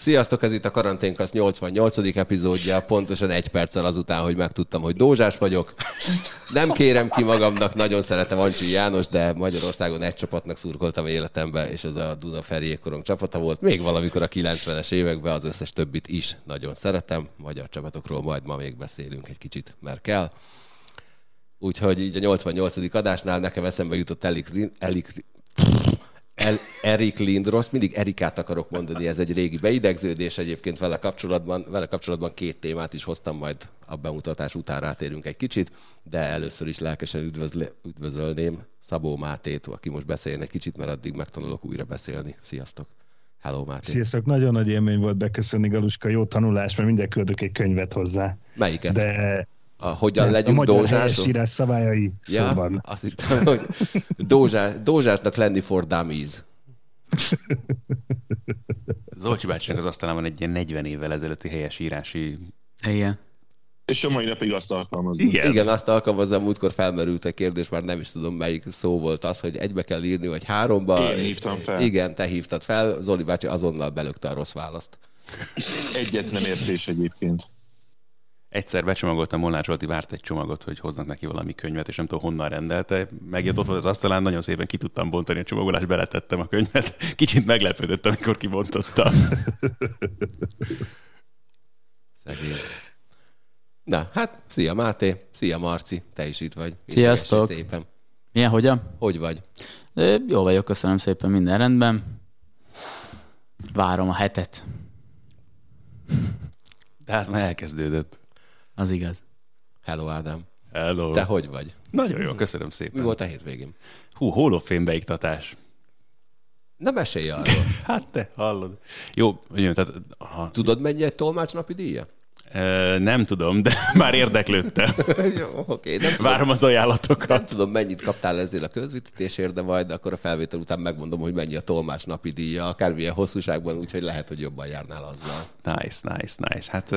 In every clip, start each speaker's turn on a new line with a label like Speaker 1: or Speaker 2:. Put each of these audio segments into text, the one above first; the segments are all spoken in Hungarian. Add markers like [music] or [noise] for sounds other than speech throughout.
Speaker 1: Sziasztok, ez itt a Karanténkasz 88. epizódja, pontosan egy perccel azután, hogy megtudtam, hogy dózsás vagyok. Nem kérem ki magamnak, nagyon szeretem Ancsi János, de Magyarországon egy csapatnak szurkoltam életemben, és az a Duna Feriékorong csapata volt. Még valamikor a 90-es években az összes többit is nagyon szeretem. Magyar csapatokról majd ma még beszélünk egy kicsit, mert kell. Úgyhogy így a 88. adásnál nekem eszembe jutott Elik, Elik el, Erik Lindros, mindig Erikát akarok mondani, ez egy régi beidegződés egyébként vele kapcsolatban. Vele kapcsolatban két témát is hoztam, majd a bemutatás után rátérünk egy kicsit, de először is lelkesen üdvözl, üdvözölném Szabó Mátét, aki most beszéljen egy kicsit, mert addig megtanulok újra beszélni. Sziasztok! Hello, Máté.
Speaker 2: Sziasztok, nagyon nagy élmény volt beköszönni Galuska, jó tanulás, mert minden küldök egy könyvet hozzá.
Speaker 1: Melyiket?
Speaker 2: De
Speaker 1: a hogyan legyünk
Speaker 2: a
Speaker 1: dózsások?
Speaker 2: helyesírás szabályai
Speaker 1: Ja,
Speaker 2: szóban.
Speaker 1: azt hittem, hogy dózsás, dózsásnak lenni for dummies.
Speaker 3: Zolcsi bácsinak az asztalán van egy ilyen 40 évvel ezelőtti helyesírási...
Speaker 4: Igen.
Speaker 5: És a mai napig azt alkalmazza.
Speaker 3: Igen.
Speaker 1: Igen, azt alkalmazzam, múltkor felmerült egy kérdés, már nem is tudom, melyik szó volt az, hogy egybe kell írni, vagy háromba.
Speaker 5: Én hívtam fel.
Speaker 1: Igen, te hívtad fel, Zoli bácsi azonnal belökte a rossz választ.
Speaker 5: Egyet nem értés egyébként.
Speaker 3: Egyszer becsomagoltam, Molnár Zsolti várt egy csomagot, hogy hoznak neki valami könyvet, és nem tudom honnan rendelte. Megjött ott volt az asztalán, nagyon szépen ki tudtam bontani a csomagolást, beletettem a könyvet. [laughs] Kicsit meglepődött, amikor kibontotta. [laughs]
Speaker 1: Szegény. Na, hát, szia Máté, szia Marci, te is itt vagy.
Speaker 4: Sziasztok.
Speaker 1: Szépen.
Speaker 4: Milyen, hogyan?
Speaker 1: Hogy vagy?
Speaker 4: Ö, Jó vagyok, köszönöm szépen, minden rendben. Várom a hetet,
Speaker 3: De hát már elkezdődött.
Speaker 4: Az igaz.
Speaker 1: Hello Ádám.
Speaker 3: Hello.
Speaker 1: Te hogy vagy?
Speaker 3: Nagyon jó, köszönöm
Speaker 1: Mi
Speaker 3: szépen.
Speaker 1: volt a hétvégén?
Speaker 3: Hú, Hall of Fame beiktatás.
Speaker 1: Na mesélj arról. [laughs]
Speaker 3: Hát te, hallod. Jó, jó tehát ha,
Speaker 1: Tudod, mennyi egy tolmács napi díja?
Speaker 3: Nem tudom, de [laughs] már érdeklődtem. [laughs]
Speaker 1: Jó, oké. Nem tudom,
Speaker 3: Várom az
Speaker 1: nem
Speaker 3: ajánlatokat.
Speaker 1: tudom, mennyit kaptál ezzel a közvetítésért, de majd akkor a felvétel után megmondom, hogy mennyi a tolmács napi díja, akármilyen hosszúságban, úgyhogy lehet, hogy jobban járnál azzal.
Speaker 3: Nice, nice, nice. Hát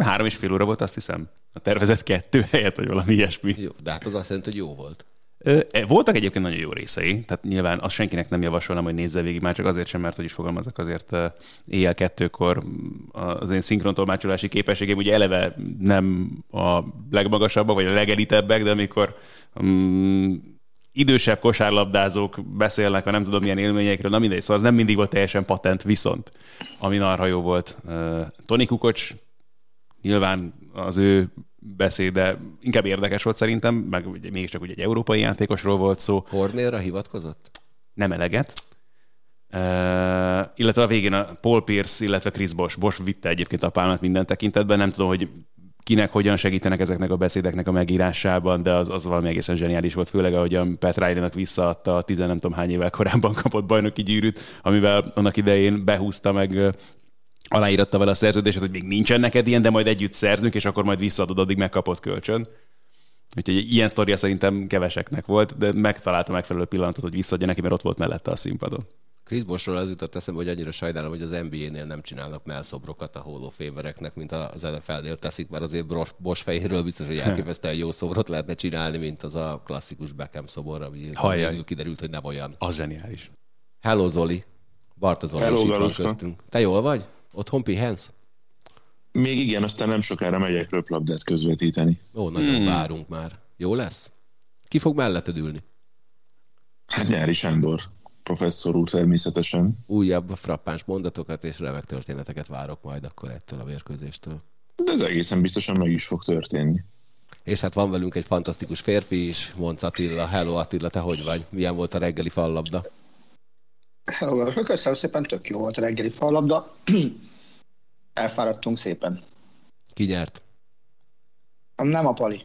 Speaker 3: három és fél óra volt, azt hiszem. A tervezett kettő helyett, vagy valami ilyesmi.
Speaker 1: Jó, de hát az azt jelenti, hogy jó volt.
Speaker 3: E, Voltak egyébként nagyon jó részei, tehát nyilván azt senkinek nem javasolnám, hogy nézze végig, már csak azért sem, mert hogy is fogalmazok, azért éjjel kettőkor az én szinkrontolmácsolási képességem ugye eleve nem a legmagasabbak, vagy a legelitebbek, de amikor um, idősebb kosárlabdázók beszélnek a nem tudom milyen élményekről, na mindegy, szóval az nem mindig volt teljesen patent, viszont ami narha jó volt, Tony Kukocs, nyilván az ő beszéde inkább érdekes volt szerintem, meg ugye mégiscsak ugye egy európai játékosról volt szó,
Speaker 1: Hornérra hivatkozott?
Speaker 3: nem eleget. Uh, illetve a végén a Paul Pierce, illetve Chris Bosch. Bosch vitte egyébként a pálmát minden tekintetben. Nem tudom, hogy kinek hogyan segítenek ezeknek a beszédeknek a megírásában, de az, az valami egészen zseniális volt, főleg ahogyan Pat Riley-nak visszaadta a tizen nem tudom hány évvel korábban kapott bajnoki gyűrűt, amivel annak idején behúzta meg aláíratta vele a szerződéset, hogy még nincsen neked ilyen, de majd együtt szerzünk, és akkor majd visszaadod, addig megkapott kölcsön. Úgyhogy ilyen sztoria szerintem keveseknek volt, de megtalálta megfelelő pillanatot, hogy visszaadja neki, mert ott volt mellette a színpadon.
Speaker 1: Chris Boshról az jutott eszembe, hogy annyira sajnálom, hogy az NBA-nél nem csinálnak melszobrokat a Famereknek, mint az NFL-nél teszik, mert azért Bosch, Bosch fejéről biztos, hogy elképesztően jó szobrot lehetne csinálni, mint az a klasszikus Beckham szobor, ami
Speaker 3: Hajjaj.
Speaker 1: kiderült, hogy nem olyan.
Speaker 3: Az zseniális.
Speaker 1: Hello Zoli, Barta Zoli
Speaker 5: Hello,
Speaker 1: is itt van köztünk. Te jól vagy? Otthon pihensz?
Speaker 5: Még igen, aztán nem sokára megyek röplabdát közvetíteni.
Speaker 1: Ó, nagyon hmm. várunk már. Jó lesz? Ki fog melletted ülni?
Speaker 5: Hát nyári Sándor professzor úr természetesen.
Speaker 1: Újabb frappáns mondatokat és remek történeteket várok majd akkor ettől a mérkőzéstől.
Speaker 5: De ez egészen biztosan meg is fog történni.
Speaker 1: És hát van velünk egy fantasztikus férfi is, Monc Attila. Hello Attila, te hogy vagy? Milyen volt a reggeli fallabda?
Speaker 6: Hello, köszönöm szépen, tök jó volt a reggeli fallabda. [clears throat] Elfáradtunk szépen.
Speaker 1: Ki nyert?
Speaker 6: Nem a Pali.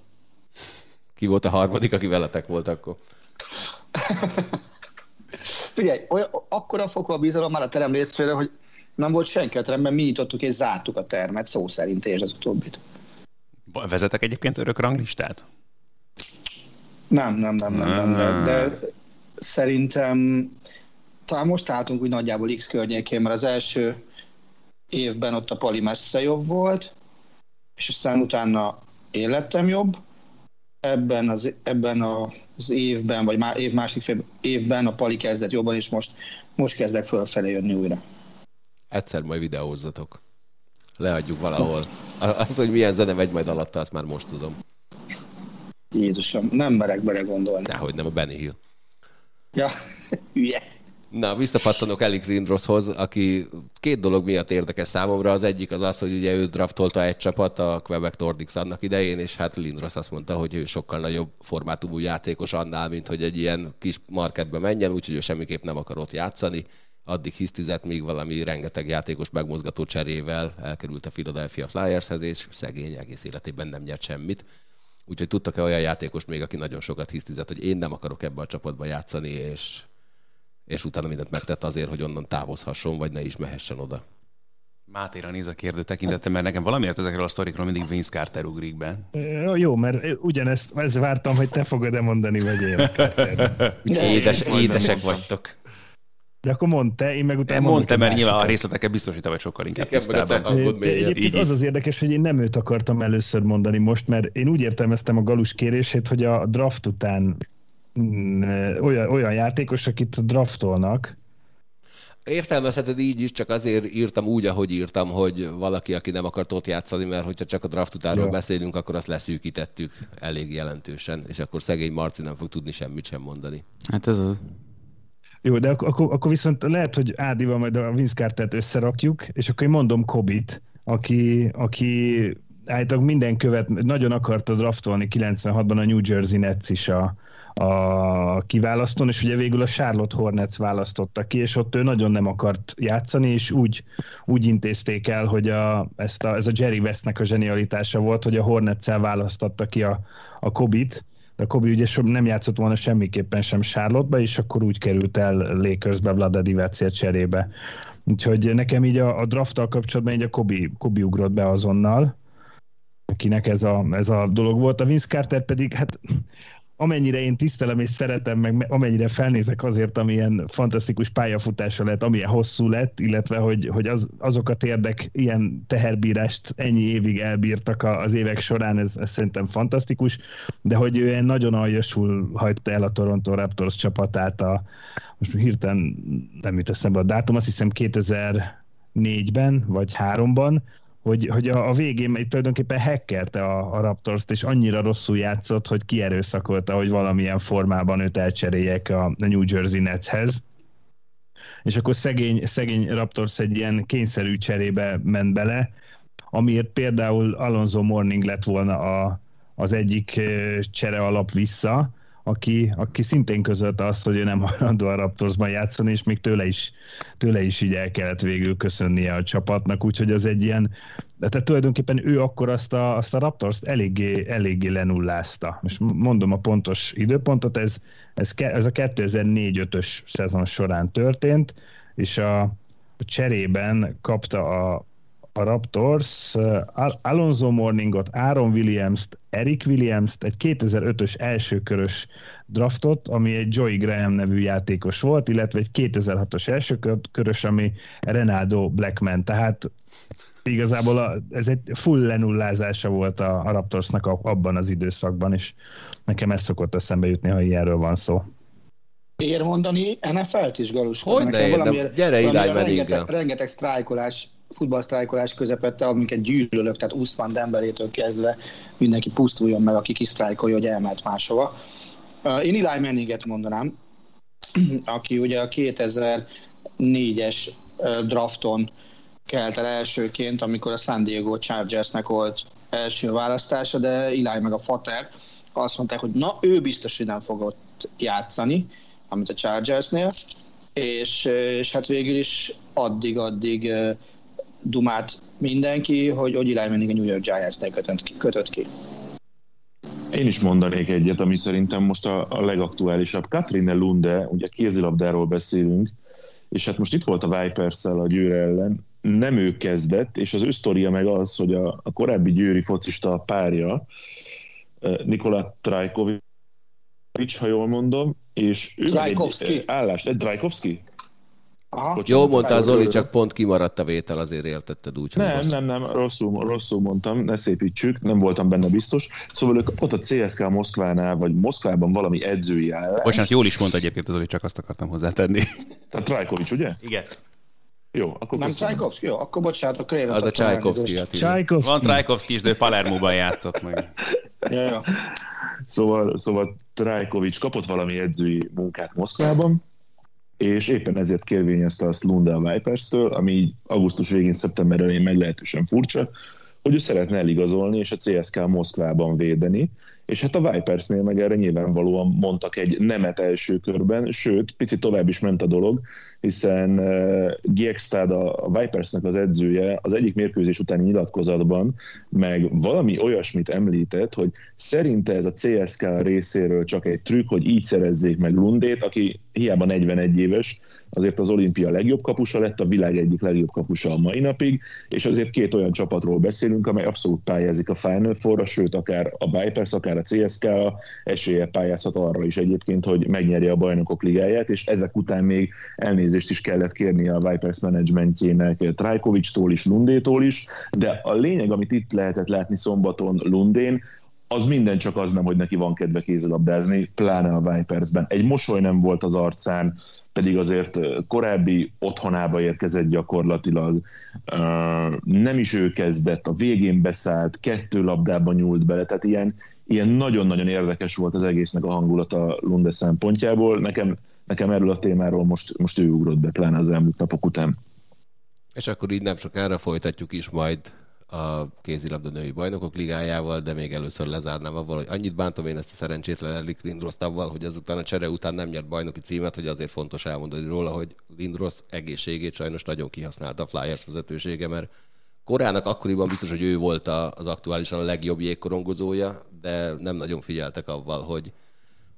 Speaker 1: Ki volt a harmadik, aki veletek volt akkor? [laughs]
Speaker 6: Figyelj, olyan, akkora fokú a bizalom már a terem részéről, hogy nem volt senki a teremben, mi nyitottuk és zártuk a termet, szó szerint és az utóbbit.
Speaker 3: Vezetek egyébként örök ranglistát?
Speaker 6: Nem, nem, nem, nem, nem de, de szerintem talán most álltunk úgy nagyjából X környékén, mert az első évben ott a Pali messze jobb volt, és aztán utána én lettem jobb. Ebben az, ebben az évben, vagy má, év másik fél évben a Pali kezdett jobban, és most, most kezdek fölfelé jönni újra.
Speaker 1: Egyszer majd videózzatok. Leadjuk valahol. Azt, hogy milyen zene megy majd alatta, azt már most tudom.
Speaker 6: Jézusom, nem merek bele gondolni.
Speaker 1: Dehogy nem a Benny Hill.
Speaker 6: Ja, [laughs] hülye.
Speaker 1: Na, visszapattanok Elik Rindroshoz, aki két dolog miatt érdekes számomra. Az egyik az az, hogy ugye ő draftolta egy csapat, a Quebec Nordics annak idején, és hát Lindros azt mondta, hogy ő sokkal nagyobb formátumú játékos annál, mint hogy egy ilyen kis marketbe menjen, úgyhogy ő semmiképp nem akar ott játszani. Addig hisztizett, még valami rengeteg játékos megmozgató cserével elkerült a Philadelphia Flyershez, és szegény egész életében nem nyert semmit. Úgyhogy tudtak-e olyan játékos még, aki nagyon sokat hisztizett, hogy én nem akarok ebbe a csapatba játszani, és és utána mindent megtett azért, hogy onnan távozhasson, vagy ne is mehessen oda.
Speaker 3: Mátéra néz a kérdő tekintete, mert nekem valamiért ezekről a sztorikról mindig Vince Carter ugrik be.
Speaker 2: Jó, mert ugyanezt ezt vártam, hogy te fogod-e mondani, vagy én.
Speaker 1: Édes, édesek vagytok.
Speaker 2: De akkor mondd te, én meg utána
Speaker 3: Mondta, mert nyilván a részleteket biztosítva vagy sokkal inkább tisztában.
Speaker 2: Egyébként az az érdekes, hogy én nem őt akartam először mondani most, mert én úgy értelmeztem a Galus kérését, hogy a draft után olyan, olyan játékos, akit draftolnak.
Speaker 1: Értelmezheted így is, csak azért írtam úgy, ahogy írtam, hogy valaki, aki nem akart ott játszani, mert hogyha csak a draft utánról Jó. beszélünk, akkor azt leszűkítettük elég jelentősen, és akkor szegény Marci nem fog tudni semmit sem mondani.
Speaker 4: Hát ez az.
Speaker 2: Jó, de akkor, akkor, akkor viszont lehet, hogy Ádival majd a Vince Carter-t összerakjuk, és akkor én mondom Kobit, aki, aki állítólag minden követ, nagyon akarta draftolni 96-ban a New Jersey Nets is a, a kiválasztón, és ugye végül a Charlotte Hornets választotta ki, és ott ő nagyon nem akart játszani, és úgy, úgy intézték el, hogy a, ezt a, ez a Jerry Westnek a zsenialitása volt, hogy a hornets választotta ki a, a Kobit, de Kobi ugye nem játszott volna semmiképpen sem Charlotte-ba, és akkor úgy került el Lakersbe Vlada Divacért cserébe. Úgyhogy nekem így a, a drafttal kapcsolatban így a Kobi, Kobi ugrott be azonnal, akinek ez a, ez a dolog volt. A Vince Carter pedig, hát amennyire én tisztelem és szeretem, meg amennyire felnézek azért, amilyen fantasztikus pályafutása lett, amilyen hosszú lett, illetve hogy, hogy az, azokat érdek ilyen teherbírást ennyi évig elbírtak az évek során, ez, ez szerintem fantasztikus, de hogy ő nagyon aljasul hagyta el a Toronto Raptors csapatát a, most hirtelen nem jut eszembe a dátum, azt hiszem 2004-ben vagy 3-ban, hogy, hogy a, a végén tulajdonképpen hackelte a, a Raptors-t, és annyira rosszul játszott, hogy kierőszakolta, hogy valamilyen formában őt elcseréljek a, a New Jersey Netshez. És akkor szegény, szegény Raptors egy ilyen kényszerű cserébe ment bele, amiért például Alonso Morning lett volna a, az egyik csere alap vissza, aki, aki szintén közölte azt, hogy ő nem hajlandó a Raptorsban játszani, és még tőle is, tőle is így el kellett végül köszönnie a csapatnak, úgyhogy az egy ilyen, de tehát tulajdonképpen ő akkor azt a, azt a Raptors eléggé, eléggé lenullázta. Most mondom a pontos időpontot, ez, ez, ez a 2004-5-ös szezon során történt, és a, a cserében kapta a, a Raptors Alonso Morningot, Aaron Williams-t, Eric Williams-t, egy 2005-ös elsőkörös draftot, ami egy Joey Graham nevű játékos volt, illetve egy 2006-os elsőkörös, ami Renaldo Blackman. Tehát igazából a, ez egy full lenullázása volt a, a Raptorsnak a, abban az időszakban, és nekem ez szokott eszembe jutni, ha ilyenről van szó.
Speaker 6: Ér mondani NFL-t is, Galus?
Speaker 1: Hogy ne gyere idány
Speaker 6: rengeteg, rengeteg sztrájkolás futballsztrájkolás közepette, amiket gyűlölök, tehát Usman Dembelétől kezdve mindenki pusztuljon meg, aki kisztrájkolja, hogy elment máshova. Én Eli Manninget mondanám, [clears throat] aki ugye a 2004-es drafton kelt el elsőként, amikor a San Diego Chargersnek volt első választása, de Eli meg a Fater azt mondták, hogy na, ő biztos, hogy nem fogott játszani, amit a Chargersnél, és, és hát végül is addig-addig dumát mindenki, hogy Eli Manning a New York Giants-nek kötött ki.
Speaker 5: Én is mondanék egyet, ami szerintem most a, a legaktuálisabb. Katrine Lunde, ugye kézilabdáról beszélünk, és hát most itt volt a vipers a Győr ellen, nem ő kezdett, és az ő meg az, hogy a, a korábbi győri focista párja, Nikola Trajkovics, ha jól mondom, és ő
Speaker 6: Trajkovski.
Speaker 5: Állás, egy Trajkovski?
Speaker 1: Aha. Bocsánat, Jó mondta az Oli, csak pont kimaradt a vétel, azért éltetted úgy.
Speaker 5: Nem, rossz. nem, nem, rosszul, rosszul mondtam, ne szépítsük, nem voltam benne biztos. Szóval ő kapott a CSK Moszkvánál, vagy Moszkvában valami edzői állást.
Speaker 3: Bocsánat, jól is mondta egyébként az Oli, csak azt akartam hozzátenni.
Speaker 5: Tehát Trajkovics, ugye?
Speaker 3: Igen.
Speaker 5: Jó, akkor
Speaker 6: Nem Trajkovski? Jó, akkor bocsánat, akkor én
Speaker 1: Az a Csajkovszki.
Speaker 3: Van Trajkovszki is, de ő Palermóban játszott meg.
Speaker 6: ja, ja.
Speaker 5: Szóval, szóval Trajkovics kapott valami edzői munkát Moszkvában, és éppen ezért kérvényezte a Lunda a Vipers-től, ami augusztus végén, szeptember elején meglehetősen furcsa, hogy ő szeretne eligazolni és a CSK Moszkvában védeni, és hát a Vipersnél meg erre nyilvánvalóan mondtak egy nemet első körben, sőt, picit tovább is ment a dolog, hiszen Giekstad, a Vipersnek az edzője, az egyik mérkőzés utáni nyilatkozatban meg valami olyasmit említett, hogy szerinte ez a CSK részéről csak egy trükk, hogy így szerezzék meg Lundét, aki hiába 41 éves, azért az olimpia legjobb kapusa lett, a világ egyik legjobb kapusa a mai napig, és azért két olyan csapatról beszélünk, amely abszolút pályázik a Final four sőt, akár a Vipers, akár a CSK esélye pályázhat arra is egyébként, hogy megnyerje a bajnokok ligáját, és ezek után még elnézést is kellett kérni a Vipers menedzsmentjének Trajkovics-tól is, Lundétól is, de a lényeg, amit itt lehetett látni szombaton Lundén, az minden csak az nem, hogy neki van kedve kézilabdázni, pláne a Vipersben. Egy mosoly nem volt az arcán, pedig azért korábbi otthonába érkezett gyakorlatilag, nem is ő kezdett, a végén beszállt, kettő labdába nyúlt bele, tehát ilyen, ilyen nagyon-nagyon érdekes volt az egésznek a hangulata Lunde szempontjából. Nekem, nekem erről a témáról most, most ő ugrott be, pláne az elmúlt napok után.
Speaker 1: És akkor így nem sokára folytatjuk is majd a kézilabda női bajnokok ligájával, de még először lezárnám avval, hogy annyit bántom én ezt a szerencsétlen Elik Lindroszt avval, hogy azután a csere után nem nyert bajnoki címet, hogy azért fontos elmondani róla, hogy Lindros egészségét sajnos nagyon kihasználta a Flyers vezetősége, mert korának akkoriban biztos, hogy ő volt az aktuálisan a legjobb jégkorongozója, de nem nagyon figyeltek avval, hogy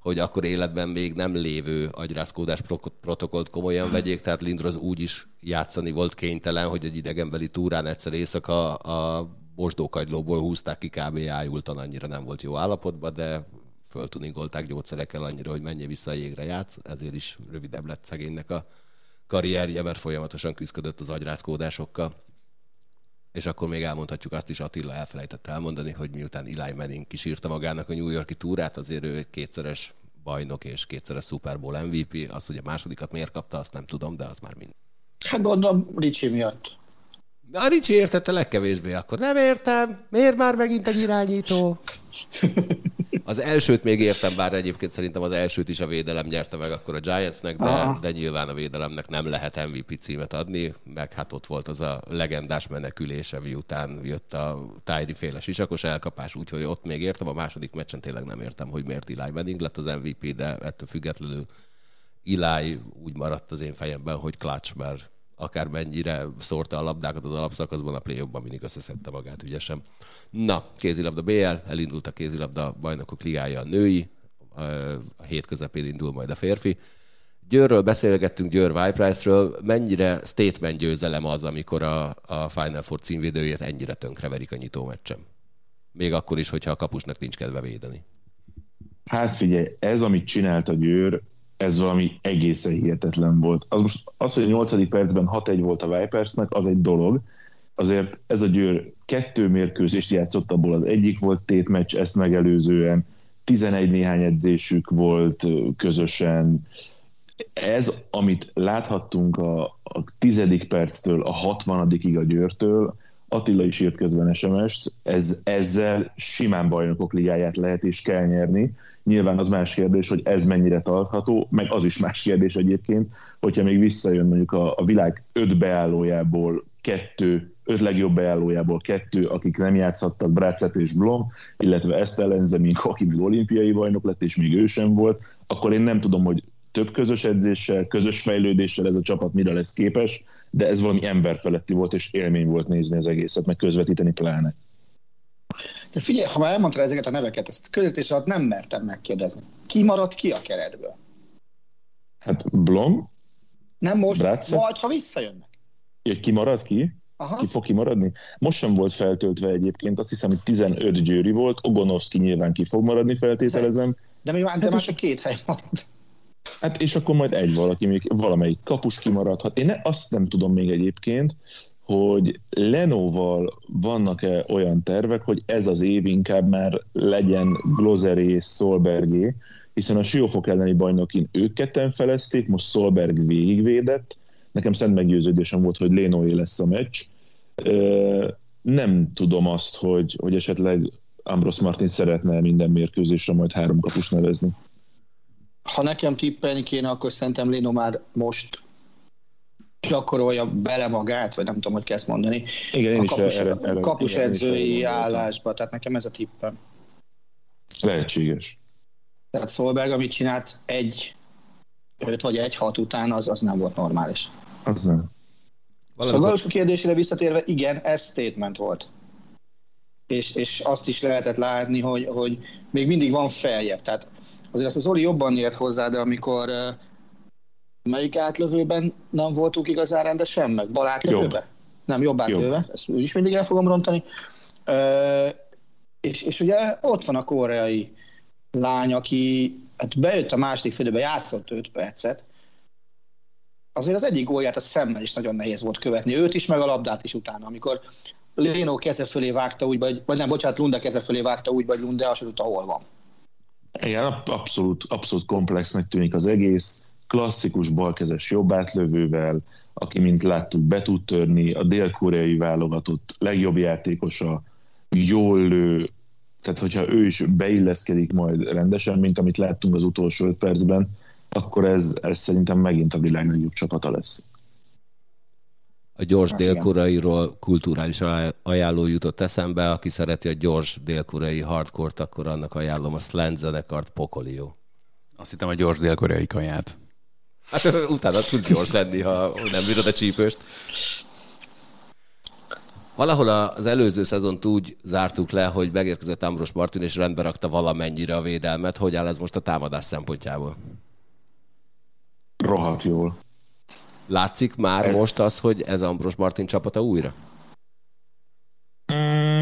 Speaker 1: hogy akkor életben még nem lévő agyrázkódás protokollt komolyan vegyék, tehát Lindros úgy is játszani volt kénytelen, hogy egy idegenbeli túrán egyszer éjszaka a mosdókagylóból húzták ki kb. ájultan, annyira nem volt jó állapotban, de föltuningolták gyógyszerekkel annyira, hogy menjen vissza a jégre játsz, ezért is rövidebb lett szegénynek a karrierje, mert folyamatosan küzdött az agyrázkódásokkal. És akkor még elmondhatjuk azt is, Attila elfelejtett elmondani, hogy miután Eli Manning kisírta magának a New Yorki túrát, azért ő kétszeres bajnok és kétszeres Super Bowl MVP. Az, hogy a másodikat miért kapta, azt nem tudom, de az már mind.
Speaker 6: Hát gondolom Ricsi miatt.
Speaker 1: A Ricsi értette legkevésbé, akkor nem értem. Miért már megint egy irányító? [laughs] Az elsőt még értem, bár egyébként szerintem az elsőt is a védelem nyerte meg akkor a Giantsnek, de, de nyilván a védelemnek nem lehet MVP címet adni, meg hát ott volt az a legendás menekülése, miután jött a Tyri féle sisakos elkapás, úgyhogy ott még értem, a második meccsen tényleg nem értem, hogy miért Eli Manning lett az MVP, de ettől függetlenül Eli úgy maradt az én fejemben, hogy clutch, mert akár mennyire szórta a labdákat az alapszakaszban, a play mindig összeszedte magát ügyesen. Na, kézilabda BL, elindult a kézilabda bajnokok ligája a női, a hét közepén indul majd a férfi. Győrről beszélgettünk, Győr Viprice-ről. Mennyire statement győzelem az, amikor a, a Final Four címvédőjét ennyire tönkreverik a nyitó meccsen? Még akkor is, hogyha a kapusnak nincs kedve védeni.
Speaker 5: Hát figyelj, ez, amit csinált a Győr, ez valami egészen hihetetlen volt. Az, most az, hogy a 8. percben 6-1 volt a Vipersnek, az egy dolog. Azért ez a Győr kettő mérkőzést játszott, abból az egyik volt tétmeccs ezt megelőzően, 11 néhány edzésük volt közösen. Ez, amit láthattunk a, a tizedik perctől a 60 a Győrtől, Attila is írt közben sms ez, ezzel simán bajnokok ligáját lehet és kell nyerni. Nyilván az más kérdés, hogy ez mennyire tartható, meg az is más kérdés egyébként, hogyha még visszajön mondjuk a, a világ öt beállójából kettő, öt legjobb beállójából kettő, akik nem játszhattak, Brácet és Blom, illetve ezt ellenzemink, aki még olimpiai bajnok lett, és még ő sem volt, akkor én nem tudom, hogy több közös edzéssel, közös fejlődéssel ez a csapat mire lesz képes, de ez valami emberfeletti volt, és élmény volt nézni az egészet, meg közvetíteni pláne.
Speaker 6: De figyelj, ha már elmondtad ezeket a neveket, ezt közvetítés alatt nem mertem megkérdezni. Ki maradt ki a keretből?
Speaker 5: Hát Blom,
Speaker 6: Nem most,
Speaker 5: Bratze?
Speaker 6: majd ha visszajönnek.
Speaker 5: egy kimarad ki?
Speaker 6: Aha.
Speaker 5: Ki fog kimaradni? Most sem volt feltöltve egyébként, azt hiszem, hogy 15 győri volt, Ogonovski nyilván ki fog maradni, feltételezem.
Speaker 6: De mi már, de
Speaker 5: Hát
Speaker 6: már csak két hely marad.
Speaker 5: Hát és akkor majd egy valaki, még valamelyik kapus kimaradhat. Én ne, azt nem tudom még egyébként, hogy Lenóval vannak-e olyan tervek, hogy ez az év inkább már legyen Glozeré és Solbergé, hiszen a Siófok elleni bajnokin ők ketten felezték, most Solberg végigvédett, nekem szent meggyőződésem volt, hogy Lénoé lesz a meccs. Nem tudom azt, hogy, hogy esetleg Ambros Martin szeretne minden mérkőzésre majd három kapus nevezni.
Speaker 6: Ha nekem tippelni kéne, akkor szerintem Lino már most gyakorolja bele magát, vagy nem tudom, hogy kell ezt mondani,
Speaker 5: Igen, én
Speaker 6: a
Speaker 5: is
Speaker 6: kapus,
Speaker 5: erre, erre,
Speaker 6: kapus
Speaker 5: igen,
Speaker 6: állásba, tehát nekem ez a tippem.
Speaker 5: Lehetséges.
Speaker 6: Tehát Szolberg, amit csinált egy 5 vagy egy hat után, az, az nem volt normális.
Speaker 5: Az nem.
Speaker 6: Szóval
Speaker 1: Valamikor,
Speaker 6: Galuska kérdésére visszatérve, igen, ez statement volt. És, és azt is lehetett látni, hogy, hogy még mindig van feljebb. Tehát azért azt az Oli jobban ért hozzá, de amikor melyik átlövőben nem voltunk igazán rendesen, meg bal átlövőben?
Speaker 5: Jobb.
Speaker 6: Nem, jobb átlövőben, ezt úgy is mindig el fogom rontani. Uh, és, és ugye ott van a koreai lány, aki hát bejött a második félidőbe, játszott 5 percet, azért az egyik gólját a szemmel is nagyon nehéz volt követni. Őt is, meg a labdát is utána. Amikor Léno keze fölé vágta úgy, vagy, vagy nem, bocsánat, Lunde keze fölé vágta úgy, vagy Lunde azt tudta, hol van.
Speaker 5: Igen, ab- abszolút, abszolút komplexnek tűnik az egész. Klasszikus balkezes jobb átlövővel, aki, mint láttuk, be tud törni, a dél-koreai válogatott legjobb játékosa, jól lő, tehát hogyha ő is beilleszkedik majd rendesen, mint amit láttunk az utolsó öt percben, akkor ez, ez szerintem megint a világ legjobb csapata lesz.
Speaker 1: a gyors
Speaker 6: Hát igen.
Speaker 1: dél-koreairól kulturális aj- ajánló jutott eszembe, aki szereti a gyors dél-koreai hardcore akkor annak ajánlom a Slant zenekart Pokolio.
Speaker 3: Azt hittem a gyors dél-koreai kaját.
Speaker 1: Hát utána tudsz gyors lenni, ha nem bírod a csípőst. Valahol az előző szezont úgy zártuk le, hogy megérkezett Ambros Martin, és rendbe rakta valamennyire a védelmet. Hogy áll ez most a támadás szempontjából?
Speaker 5: Rohadt jól.
Speaker 1: Látszik már most az, hogy ez Ambros Martin csapata újra?
Speaker 5: Mm,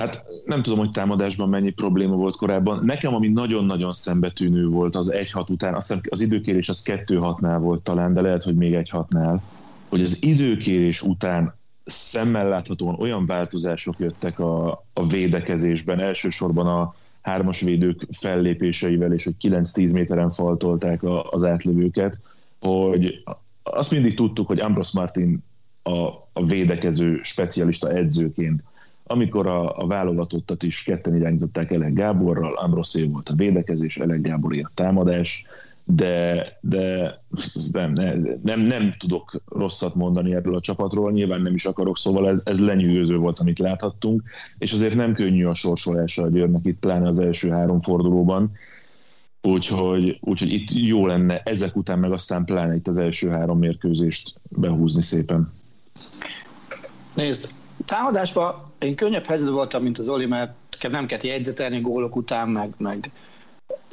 Speaker 5: hát nem tudom, hogy támadásban mennyi probléma volt korábban. Nekem, ami nagyon-nagyon szembetűnő volt az 1-6 után, azt hiszem az időkérés az 2-6-nál volt talán, de lehet, hogy még 1-6-nál, hogy az időkérés után szemmel láthatóan olyan változások jöttek a, a védekezésben, elsősorban a hármas védők fellépéseivel, és hogy 9-10 méteren faltolták a, az átlövőket, hogy azt mindig tudtuk, hogy Ambros Martin a, a védekező specialista edzőként. Amikor a, a válogatottat is ketten irányították Elek Gáborral, Ambrosé volt a védekezés, Elek Gábor a támadás, de, de nem, nem, nem, tudok rosszat mondani erről a csapatról, nyilván nem is akarok, szóval ez, ez lenyűgöző volt, amit láthattunk, és azért nem könnyű a sorsolása a Győrnek itt, pláne az első három fordulóban, úgyhogy, úgyhogy itt jó lenne ezek után meg aztán pláne itt az első három mérkőzést behúzni szépen.
Speaker 6: Nézd, támadásban én könnyebb helyzetben voltam, mint az Oli, mert nem kellett jegyzetelni gólok után, meg, meg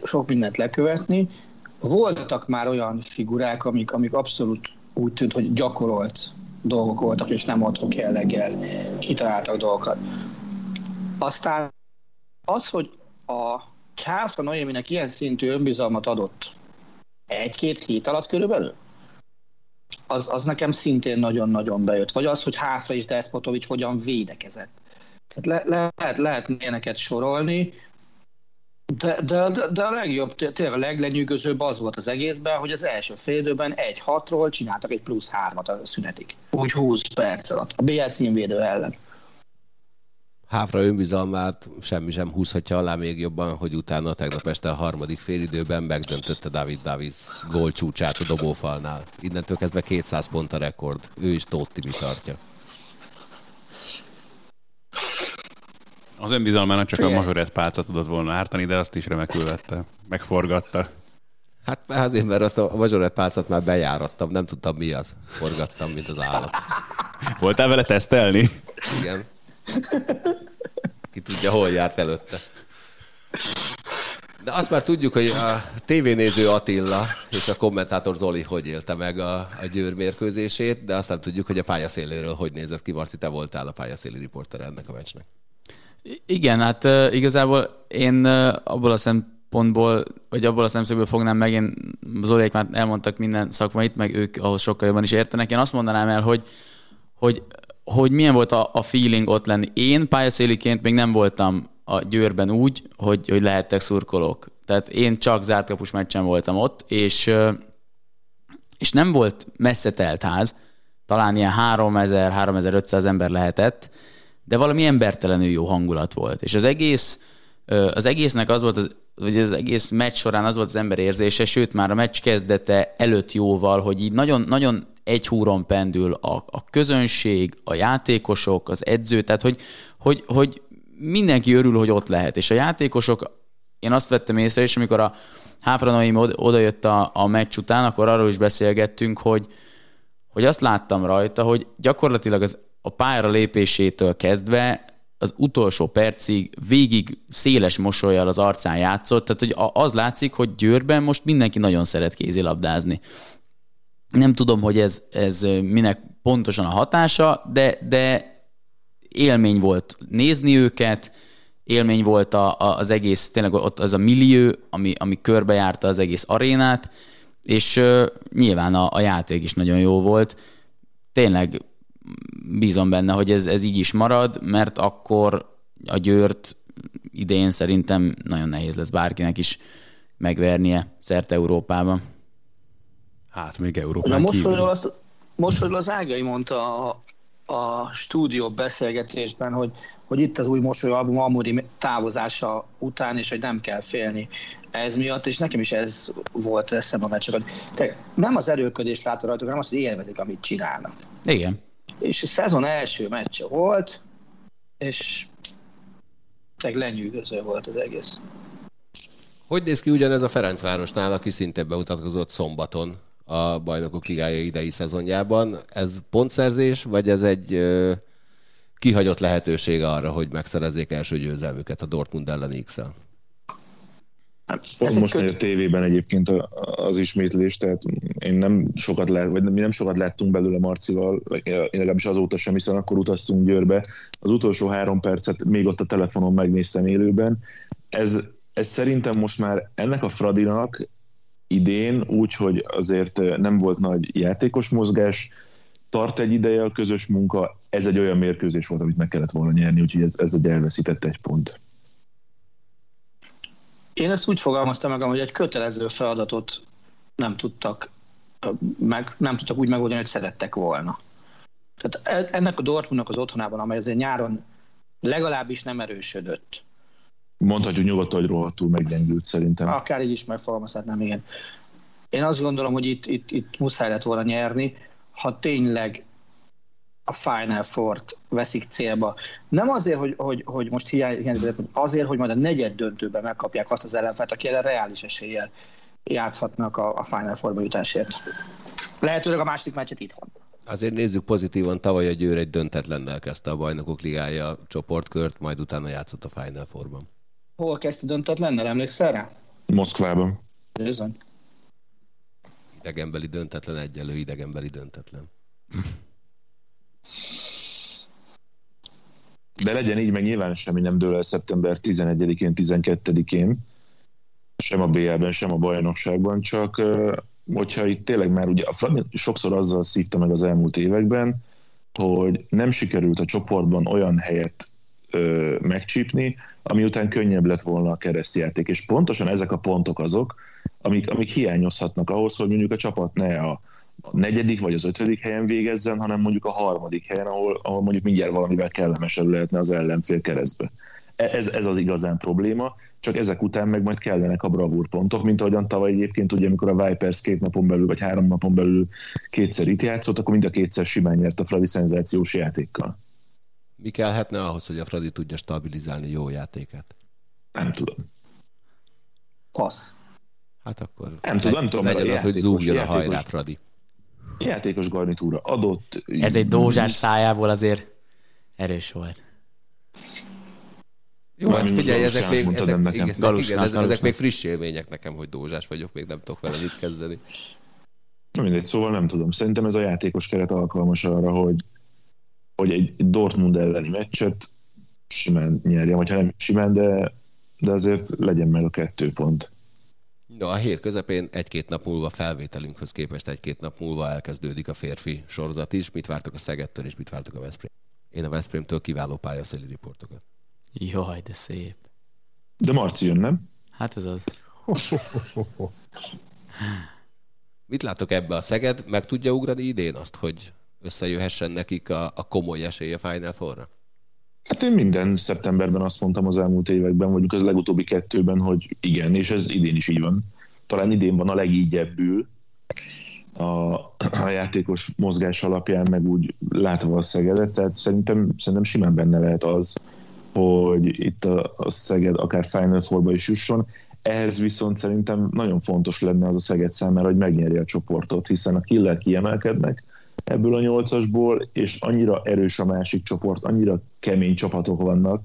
Speaker 6: sok mindent lekövetni. Voltak már olyan figurák, amik, amik abszolút úgy tűnt, hogy gyakorolt dolgok voltak, és nem adhok jelleggel kitaláltak dolgokat. Aztán az, hogy a Káfra Noéminek ilyen szintű önbizalmat adott egy-két hét alatt körülbelül, az, az nekem szintén nagyon-nagyon bejött. Vagy az, hogy Háfra és Despotovics hogyan védekezett. Tehát le, lehet, lehet ilyeneket sorolni, de, de, de, a legjobb, té- tényleg a leglenyűgözőbb az volt az egészben, hogy az első félidőben egy hatról csináltak egy plusz hármat a szünetig. Úgy 20 perc alatt. A BL címvédő ellen.
Speaker 1: Háfra önbizalmát semmi sem húzhatja alá még jobban, hogy utána tegnap este a harmadik félidőben megdöntötte David Davis gólcsúcsát a dobófalnál. Innentől kezdve 200 pont a rekord. Ő is Tóth Timi tartja.
Speaker 3: Az önbizalmának csak a
Speaker 6: Figyelj.
Speaker 3: mazsorett pálca tudott volna ártani, de azt is remekül vette. Megforgatta.
Speaker 1: Hát azért, mert azt a mazsorett pálcát már bejárattam, nem tudtam mi az. Forgattam, mint az állat.
Speaker 3: Voltál vele tesztelni?
Speaker 1: Igen. Ki tudja, hol járt előtte. De azt már tudjuk, hogy a tévénéző Attila és a kommentátor Zoli hogy élte meg a, a Győr mérkőzését, de azt nem tudjuk, hogy a pályaszéléről hogy nézett ki. Marci, te voltál a pályaszéli riporter ennek a meccsnek.
Speaker 4: Igen, hát igazából én abból a szempontból, vagy abból a szemszögből fognám meg, én Zolék már elmondtak minden szakmait, meg ők ahhoz sokkal jobban is értenek. Én azt mondanám el, hogy, hogy, hogy milyen volt a, a feeling ott lenni. Én pályaszéliként még nem voltam a Győrben úgy, hogy, hogy lehettek szurkolók. Tehát én csak zárt kapus meccsen voltam ott, és, és nem volt messze telt ház, talán ilyen 3000-3500 ember lehetett, de valami embertelenül jó hangulat volt. És az egész, az egésznek az volt, az, vagy az egész meccs során az volt az ember érzése, sőt már a meccs kezdete előtt jóval, hogy így nagyon, nagyon egy húron pendül a, a közönség, a játékosok, az edző, tehát hogy, hogy, hogy mindenki örül, hogy ott lehet. És a játékosok, én azt vettem észre, és amikor a Háfranoim odajött a, a meccs után, akkor arról is beszélgettünk, hogy, hogy azt láttam rajta, hogy gyakorlatilag az, a pályára lépésétől kezdve az utolsó percig végig széles mosolyjal az arcán játszott, tehát hogy az látszik, hogy Győrben most mindenki nagyon szeret kézilabdázni. Nem tudom, hogy ez, ez minek pontosan a hatása, de, de élmény volt nézni őket, élmény volt a, a, az egész, tényleg ott az a millió, ami, ami körbejárta az egész arénát, és uh, nyilván a, a játék is nagyon jó volt. Tényleg bízom benne, hogy ez, ez így is marad, mert akkor a Győrt idén szerintem nagyon nehéz lesz bárkinek is megvernie szerte Európában.
Speaker 3: Hát még Európán
Speaker 6: most, kívül. Azt, most, hogy az Ágai mondta a, a stúdió beszélgetésben, hogy, hogy itt az új mosoly album Amuri távozása után, és hogy nem kell félni ez miatt, és nekem is ez volt eszem a meccsek, te nem az erőködést látod rajtuk, hanem azt, hogy élvezik, amit csinálnak.
Speaker 4: Igen.
Speaker 6: És a szezon első meccse volt, és teg lenyűgöző volt az egész.
Speaker 1: Hogy néz ki ugyanez a Ferencvárosnál, aki szintén bemutatkozott szombaton a bajnokok ligája idei szezonjában. Ez pontszerzés, vagy ez egy ö, kihagyott lehetőség arra, hogy megszerezzék első győzelmüket a Dortmund ellen x -el?
Speaker 5: Hát, most megy a tévében egyébként az ismétlés, tehát én nem sokat lát, vagy mi nem sokat láttunk belőle Marcival, vagy én legalábbis azóta sem, hiszen akkor utaztunk Győrbe. Az utolsó három percet még ott a telefonon megnéztem élőben. Ez, ez szerintem most már ennek a Fradinak idén, úgyhogy azért nem volt nagy játékos mozgás, tart egy ideje a közös munka, ez egy olyan mérkőzés volt, amit meg kellett volna nyerni, úgyhogy ez, ez egy elveszített egy pont.
Speaker 6: Én ezt úgy fogalmaztam meg, hogy egy kötelező feladatot nem tudtak meg, nem tudtak úgy megoldani, hogy szerettek volna. Tehát e, ennek a Dortmundnak az otthonában, amely azért nyáron legalábbis nem erősödött,
Speaker 5: Mondhatjuk nyugodtan, hogy rohadtul meggyengült szerintem.
Speaker 6: Akár így is megfogalmazhatnám, igen. Én azt gondolom, hogy itt, itt, itt muszáj lett volna nyerni, ha tényleg a Final Four-t veszik célba. Nem azért, hogy, hogy, hogy most hiányzik, azért, hogy majd a negyed döntőben megkapják azt az ellenfelt, aki erre reális eséllyel játszhatnak a, a Final Four-ba jutásért. Lehetőleg a második meccset itthon.
Speaker 1: Azért nézzük pozitívan, tavaly a Győr egy döntetlennel kezdte a bajnokok ligája csoportkört, majd utána játszott a Final Four-ban.
Speaker 6: Hol kezdte döntetlennel, emlékszel rá?
Speaker 5: Moszkvában.
Speaker 6: Bizony.
Speaker 1: Idegenbeli döntetlen egyelő idegenbeli döntetlen.
Speaker 5: De legyen így, meg nyilván semmi nem dől el szeptember 11-én, 12-én, sem a BL-ben, sem a bajnokságban, csak hogyha itt tényleg már ugye a Fradi sokszor azzal szívta meg az elmúlt években, hogy nem sikerült a csoportban olyan helyet ö, megcsípni, ami után könnyebb lett volna a keresztjáték. És pontosan ezek a pontok azok, amik, amik hiányozhatnak ahhoz, hogy mondjuk a csapat ne a, a negyedik vagy az ötödik helyen végezzen, hanem mondjuk a harmadik helyen, ahol, ahol mondjuk mindjárt valamivel kellemesebb lehetne az ellenfél keresztbe. E, ez, ez az igazán probléma, csak ezek után meg majd kellenek a bravúr pontok, mint ahogyan tavaly egyébként, ugye, amikor a Vipers két napon belül, vagy három napon belül kétszer itt játszott, akkor mind a kétszer simán nyert a Fradi szenzációs játékkal.
Speaker 1: Mi kellhetne ahhoz, hogy a Fradi tudja stabilizálni jó játékát?
Speaker 5: Nem tudom.
Speaker 6: Passz.
Speaker 1: Hát akkor
Speaker 5: Nem tudom, nem tudom,
Speaker 1: legyen az, hogy zúgjon a hajrá, Fradi.
Speaker 5: játékos garnitúra adott.
Speaker 4: Ez egy dózsás szájából azért erős volt.
Speaker 1: Jó, hát figyelj, ezek még, ezek,
Speaker 5: nekem.
Speaker 1: igen, igen,
Speaker 4: Galusnak,
Speaker 1: ezek, ezek még friss élmények nekem, hogy dózsás vagyok, még nem tudok vele mit kezdeni.
Speaker 5: Na mindegy, szóval nem tudom. Szerintem ez a játékos keret alkalmas arra, hogy, hogy egy Dortmund elleni meccset simán nyerje, vagy ha nem simán, de, de azért legyen meg a kettő pont.
Speaker 1: No, a hét közepén egy-két nap múlva felvételünkhöz képest egy-két nap múlva elkezdődik a férfi sorozat is. Mit vártok a Szegedtől és mit vártok a Veszprém? Én a Veszprémtől kiváló pályaszeli riportokat.
Speaker 4: Jaj, de szép.
Speaker 5: De Marci jön, nem?
Speaker 4: Hát ez az. [laughs] [laughs]
Speaker 1: Mit látok ebbe a Szeged? Meg tudja ugrani idén azt, hogy összejöhessen nekik a, a komoly esély a Final Four-ra?
Speaker 5: Hát én minden szeptemberben azt mondtam az elmúlt években, mondjuk az legutóbbi kettőben, hogy igen, és ez idén is így van. Talán idén van a legígyebbül a, a játékos mozgás alapján, meg úgy látva a Szegedet, tehát szerintem, szerintem simán benne lehet az, hogy itt a, a Szeged akár Final Four-ba is jusson. Ehhez viszont szerintem nagyon fontos lenne az a Szeged számára, hogy megnyerje a csoportot, hiszen a killer kiemelkednek ebből a nyolcasból, és annyira erős a másik csoport, annyira kemény csapatok vannak,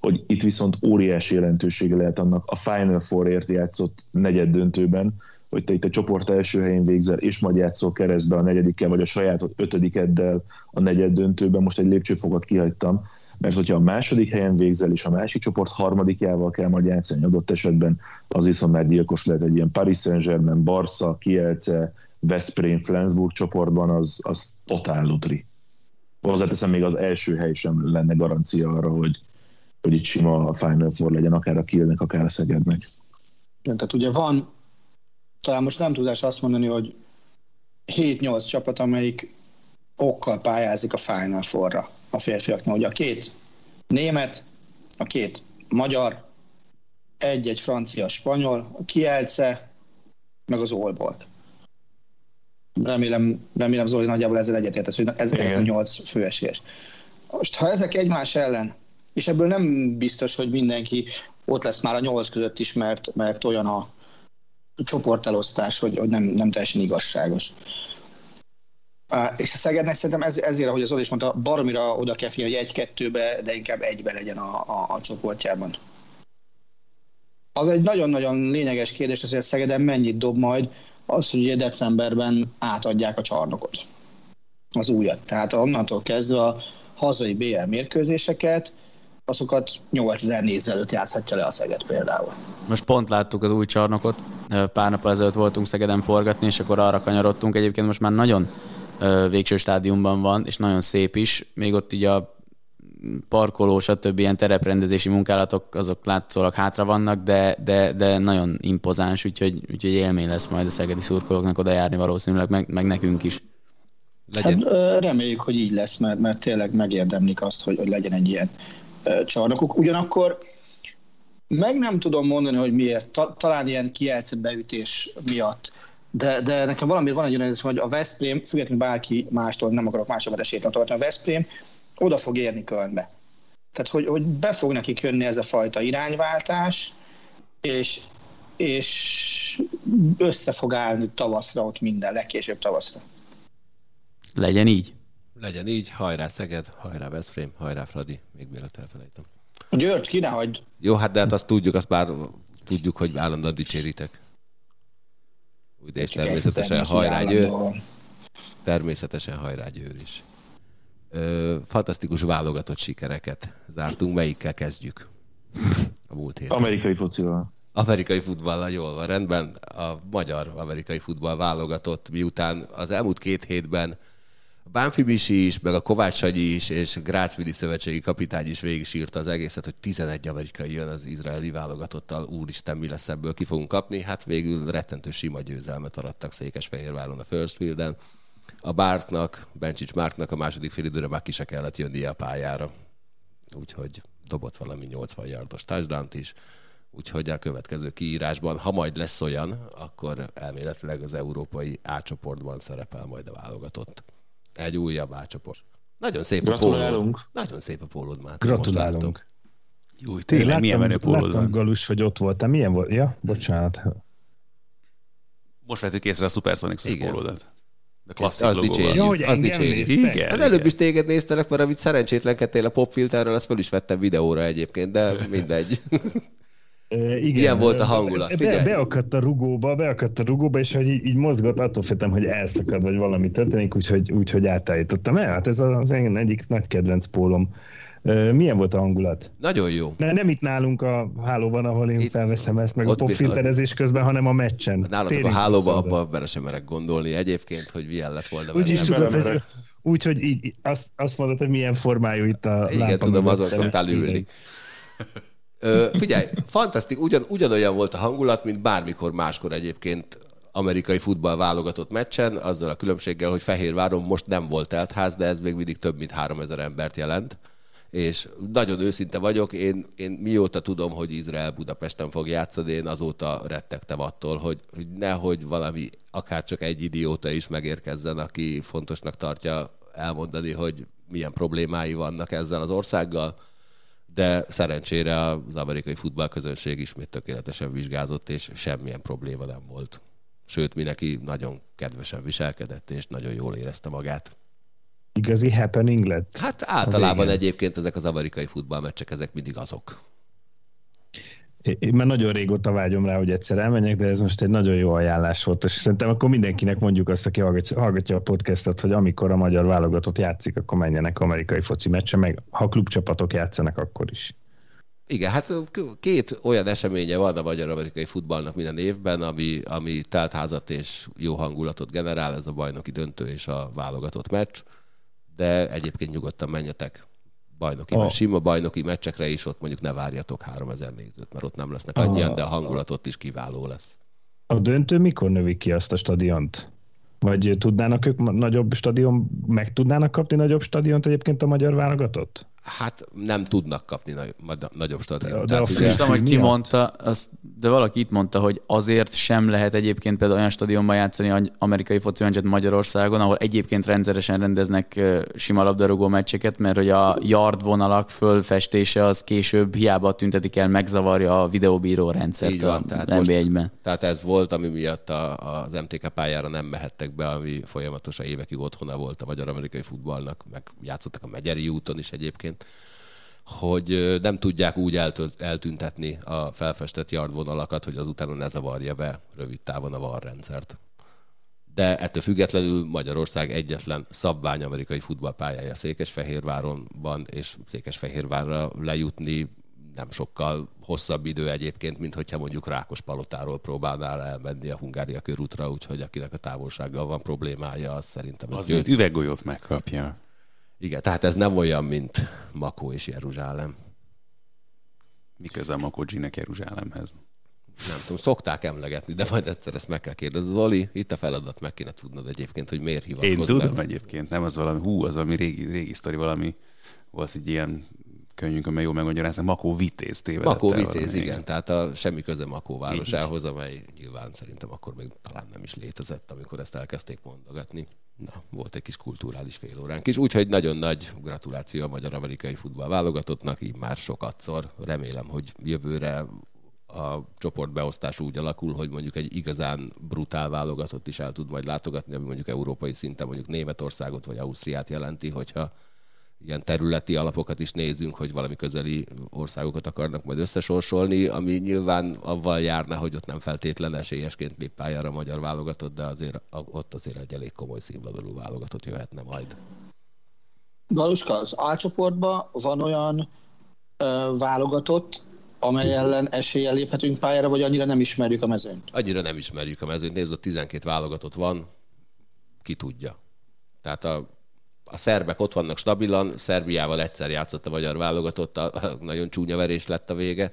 Speaker 5: hogy itt viszont óriási jelentősége lehet annak a Final Four-ért játszott negyed döntőben, hogy te itt a csoport első helyén végzel, és majd játszol keresztbe a negyedikkel, vagy a saját ötödikeddel a negyed döntőben, most egy lépcsőfokot kihagytam, mert hogyha a második helyen végzel, és a másik csoport harmadikjával kell majd játszani adott esetben, az viszont már gyilkos lehet egy ilyen Paris Saint-Germain, Barca, Kielce, Veszprém, Flensburg csoportban, az, az totál lutri. Hozzáteszem, még az első hely sem lenne garancia arra, hogy, hogy itt sima a Final Four legyen, akár a Kielnek, akár a Szegednek.
Speaker 6: Igen, Tehát ugye van, talán most nem tudás azt mondani, hogy 7-8 csapat, amelyik okkal pályázik a Final Four-ra a férfiaknál. Ugye a két német, a két magyar, egy-egy francia, spanyol, a Kielce, meg az Olborg. Remélem, remélem Zoli nagyjából ezzel egyetért, hogy ez, ez a nyolc főesélyes. Most, ha ezek egymás ellen, és ebből nem biztos, hogy mindenki ott lesz már a nyolc között is, mert, mert olyan a csoportelosztás, hogy, hogy nem, nem teljesen igazságos. És a Szegednek szerintem ez, ezért, ahogy az Zoli is mondta, baromira oda kell figyelni, hogy egy-kettőbe, de inkább egybe legyen a, a, a csoportjában. Az egy nagyon-nagyon lényeges kérdés, hogy a Szegeden mennyit dob majd, az, hogy ugye decemberben átadják a csarnokot, az újat. Tehát onnantól kezdve a hazai BL mérkőzéseket, azokat 8000 néző előtt játszhatja le a Szeged például.
Speaker 4: Most pont láttuk az új csarnokot, pár nap ezelőtt voltunk Szegeden forgatni, és akkor arra kanyarodtunk. Egyébként most már nagyon végső stádiumban van, és nagyon szép is. Még ott így a parkoló, stb. ilyen tereprendezési munkálatok, azok látszólag hátra vannak, de, de, de nagyon impozáns, úgyhogy, úgyhogy élmény lesz majd a szegedi szurkolóknak oda járni valószínűleg, meg, meg nekünk is.
Speaker 1: Legyen,
Speaker 6: Hát reméljük, hogy így lesz, mert, mert tényleg megérdemlik azt, hogy, hogy legyen egy ilyen csarnokuk. Ugyanakkor meg nem tudom mondani, hogy miért. Ta, talán ilyen kielce beütés miatt. De, de nekem valami van egy olyan hogy a Veszprém, függetlenül bárki mástól, nem akarok másokat esélyt tartani, a Veszprém oda fog érni Kölnbe. Tehát, hogy, hogy be fog nekik jönni ez a fajta irányváltás, és, és össze fog állni tavaszra ott minden, legkésőbb tavaszra.
Speaker 4: Legyen így.
Speaker 1: legyen így, hajrá Szeged, hajrá Veszprém, hajrá Fradi, még mielőtt elfelejtem.
Speaker 6: György, ki ne hagyd.
Speaker 1: Jó, hát de hát azt tudjuk, azt már tudjuk, hogy állandóan dicséritek. Úgy, de és természetesen hajrá Győr, természetesen hajrá Győr is. Ö, fantasztikus válogatott sikereket zártunk, melyikkel kezdjük? A múlt héten.
Speaker 5: Amerikai focival.
Speaker 1: Amerikai futballal jól van, rendben. A magyar amerikai futball válogatott, miután az elmúlt két hétben a Bánfi Bisi is, meg a Kovács Sanyi is, és Grácvili szövetségi kapitány is végig sírta az egészet, hogy 11 amerikai jön az izraeli válogatottal, úristen, mi lesz ebből, ki fogunk kapni. Hát végül rettentő sima győzelmet arattak Székesfehérváron a First Fielden. A Bártnak, Bencsics Márknak a második fél időre már ki se kellett jönnie a pályára. Úgyhogy dobott valami 80 yardos touchdown is. Úgyhogy a következő kiírásban, ha majd lesz olyan, akkor elméletileg az európai A csoportban szerepel majd a válogatott. Egy újabb A csoport. Nagyon szép a pólód.
Speaker 5: Gratulálunk.
Speaker 1: Nagyon szép a pólód már.
Speaker 2: Gratulálunk.
Speaker 3: Jó,
Speaker 2: Én
Speaker 3: tényleg milyen menő
Speaker 2: láttam,
Speaker 3: pólód
Speaker 2: láttam
Speaker 3: van.
Speaker 2: Galus, hogy ott voltam. Milyen volt? Ja, bocsánat.
Speaker 3: Most vettük észre a Supersonics
Speaker 1: Igen.
Speaker 3: pólódat. De klasszik
Speaker 1: az dicsérjük.
Speaker 2: Ja, hogy
Speaker 1: az
Speaker 2: néztek?
Speaker 3: Igen.
Speaker 1: Az előbb is téged néztelek, mert amit szerencsétlenkedtél a popfilterről, azt fel is vettem videóra egyébként, de mindegy. [laughs]
Speaker 2: Igen.
Speaker 1: Milyen volt a hangulat?
Speaker 2: Be,
Speaker 1: Figyelj.
Speaker 2: beakadt a rugóba, beakadt a rugóba, és hogy így, így mozgott, attól féltem, hogy elszakad, vagy valami történik, úgyhogy, úgyhogy átállítottam el. Hát ez az én egyik nagy kedvenc pólom. Milyen volt a hangulat?
Speaker 1: Nagyon jó.
Speaker 2: Ne, nem itt nálunk a hálóban, ahol én
Speaker 1: Itt-
Speaker 2: felveszem ezt, meg a popfilterezés közben, hanem a meccsen.
Speaker 1: Nálatok a
Speaker 2: Térjünk
Speaker 1: hálóba,
Speaker 2: vissza oda.
Speaker 1: abba bele sem merek gondolni egyébként, hogy milyen lett volna.
Speaker 2: Úgy is tudod, hogy, úgy, hogy így, így azt, azt mondod, hogy milyen formájú itt a
Speaker 1: Igen,
Speaker 2: lámpa
Speaker 1: tudom,
Speaker 2: mögött.
Speaker 1: azon szoktál ülni. Ö, figyelj, fantasztik, ugyan, ugyanolyan volt a hangulat, mint bármikor máskor egyébként amerikai futball válogatott meccsen, azzal a különbséggel, hogy Fehérváron most nem volt teltház, de ez még mindig több mint 3000 embert jelent. És nagyon őszinte vagyok, én, én mióta tudom, hogy Izrael Budapesten fog játszani, én azóta rettegtem attól, hogy, hogy nehogy valami, akár csak egy idióta is megérkezzen, aki fontosnak tartja elmondani, hogy milyen problémái vannak ezzel az országgal de szerencsére az amerikai futballközönség ismét tökéletesen vizsgázott, és semmilyen probléma nem volt. Sőt, mindenki nagyon kedvesen viselkedett, és nagyon jól érezte magát.
Speaker 2: Igazi happening lett.
Speaker 1: Hát általában egyébként ezek az amerikai futballmeccsek, ezek mindig azok.
Speaker 2: Én már nagyon régóta vágyom rá, hogy egyszer elmenjek, de ez most egy nagyon jó ajánlás volt, és szerintem akkor mindenkinek mondjuk azt, aki hallgatja, hallgatja a podcastot, hogy amikor a magyar válogatott játszik, akkor menjenek amerikai foci meccse, meg ha klubcsapatok játszanak, akkor is.
Speaker 1: Igen, hát két olyan eseménye van a magyar-amerikai futballnak minden évben, ami, ami teltházat és jó hangulatot generál, ez a bajnoki döntő és a válogatott meccs, de egyébként nyugodtan menjetek bajnoki,
Speaker 2: A-
Speaker 1: oh. sima bajnoki meccsekre is, ott mondjuk ne várjatok 3000 nézőt, mert ott nem lesznek annyian, de a hangulat ott is kiváló lesz.
Speaker 2: A döntő mikor növik ki azt a stadiont? Vagy tudnának ők nagyobb stadion, meg tudnának kapni nagyobb stadiont egyébként a magyar válogatott?
Speaker 1: Hát nem tudnak kapni nagy, nagy- nagyobb stadiont.
Speaker 2: De azt
Speaker 1: ugye,
Speaker 4: Nem is tudom, hogy ki mondta, azt, de valaki itt mondta, hogy azért sem lehet egyébként például olyan stadionban játszani amerikai foci meccset Magyarországon, ahol egyébként rendszeresen rendeznek sima labdarúgó meccseket, mert hogy a yard vonalak fölfestése az később hiába tüntetik el, megzavarja a videóbíró rendszert
Speaker 1: Így van,
Speaker 4: a
Speaker 1: tehát
Speaker 4: NB1-ben.
Speaker 1: Tehát ez volt, ami miatt a, az MTK pályára nem mehettek be, ami folyamatosan évekig otthona volt a magyar-amerikai futballnak, meg játszottak a Megyeri úton is egyébként, hogy ö, nem tudják úgy eltüntetni a felfestett yardvonalakat, hogy azután ne zavarja be rövid távon a VAR rendszert. De ettől függetlenül Magyarország egyetlen szabvány amerikai futballpályája Székesfehérváron van, és Székesfehérvárra lejutni nem sokkal hosszabb idő egyébként, mint hogyha mondjuk Rákos Palotáról próbálnál elmenni a Hungária körútra, úgyhogy akinek a távolsággal van problémája, az szerintem
Speaker 3: Az, mint üveggolyót megkapja.
Speaker 1: Igen, tehát ez nem olyan, mint Makó és Jeruzsálem.
Speaker 3: Mi köze a Makocsinek Jeruzsálemhez?
Speaker 1: Nem tudom, szokták emlegetni, de majd egyszer ezt meg kell kérdezni. Zoli, itt a feladat, meg kéne tudnod egyébként, hogy miért
Speaker 3: Én
Speaker 1: hivatkoznak.
Speaker 3: tudom egyébként, nem az valami, hú, az valami régi, régi sztori, valami, volt egy ilyen könyvünk, amely jól megmagyarázza, Makó Vitéz tévedett
Speaker 1: Makó Vitéz,
Speaker 3: valami,
Speaker 1: igen, tehát a semmi köze Makó városához, amely nyilván szerintem akkor még talán nem is létezett, amikor ezt elkezdték mondogatni. Na, volt egy kis kulturális félóránk is, úgyhogy nagyon nagy gratuláció a magyar-amerikai futball válogatottnak, így már sokatszor. Remélem, hogy jövőre a csoportbeosztás úgy alakul, hogy mondjuk egy igazán brutál válogatott is el tud majd látogatni, ami mondjuk európai szinten mondjuk Németországot vagy Ausztriát jelenti, hogyha ilyen területi alapokat is nézünk, hogy valami közeli országokat akarnak majd összesorsolni, ami nyilván avval járna, hogy ott nem feltétlen esélyesként lép pályára a magyar válogatott, de azért ott azért egy elég komoly színvonalú válogatott jöhetne majd.
Speaker 6: Galuska, az A csoportban van olyan ö, válogatott, amely ellen eséllyel léphetünk pályára, vagy annyira nem ismerjük a mezőnyt?
Speaker 1: Annyira nem ismerjük a mezőnyt, nézd, ott 12 válogatott van, ki tudja. Tehát a, a szerbek ott vannak stabilan, Szerbiával egyszer játszott a magyar válogatott, a, a, nagyon csúnya verés lett a vége,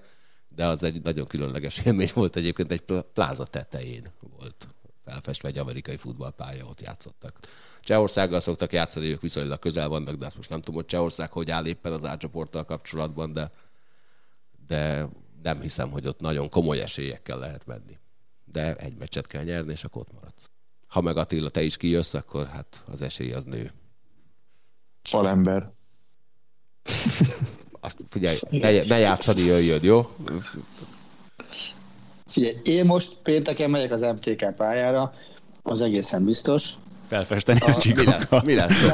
Speaker 1: de az egy nagyon különleges élmény volt egyébként, egy pl- pláza tetején volt felfestve egy amerikai futballpálya, ott játszottak. Csehországgal szoktak játszani, ők viszonylag közel vannak, de azt most nem tudom, hogy Csehország hogy áll éppen az átcsoporttal kapcsolatban, de, de nem hiszem, hogy ott nagyon komoly esélyekkel lehet menni. De egy meccset kell nyerni, és akkor ott maradsz. Ha meg Attila, te is kijössz, akkor hát az esély az nő.
Speaker 5: Falember.
Speaker 1: Azt figyelj, ne, ne játszani jöjjön, jó?
Speaker 6: Figyelj, én most pénteken megyek az MTK pályára, az egészen biztos.
Speaker 3: Felfesteni a,
Speaker 1: a mi lesz? Mi lesz?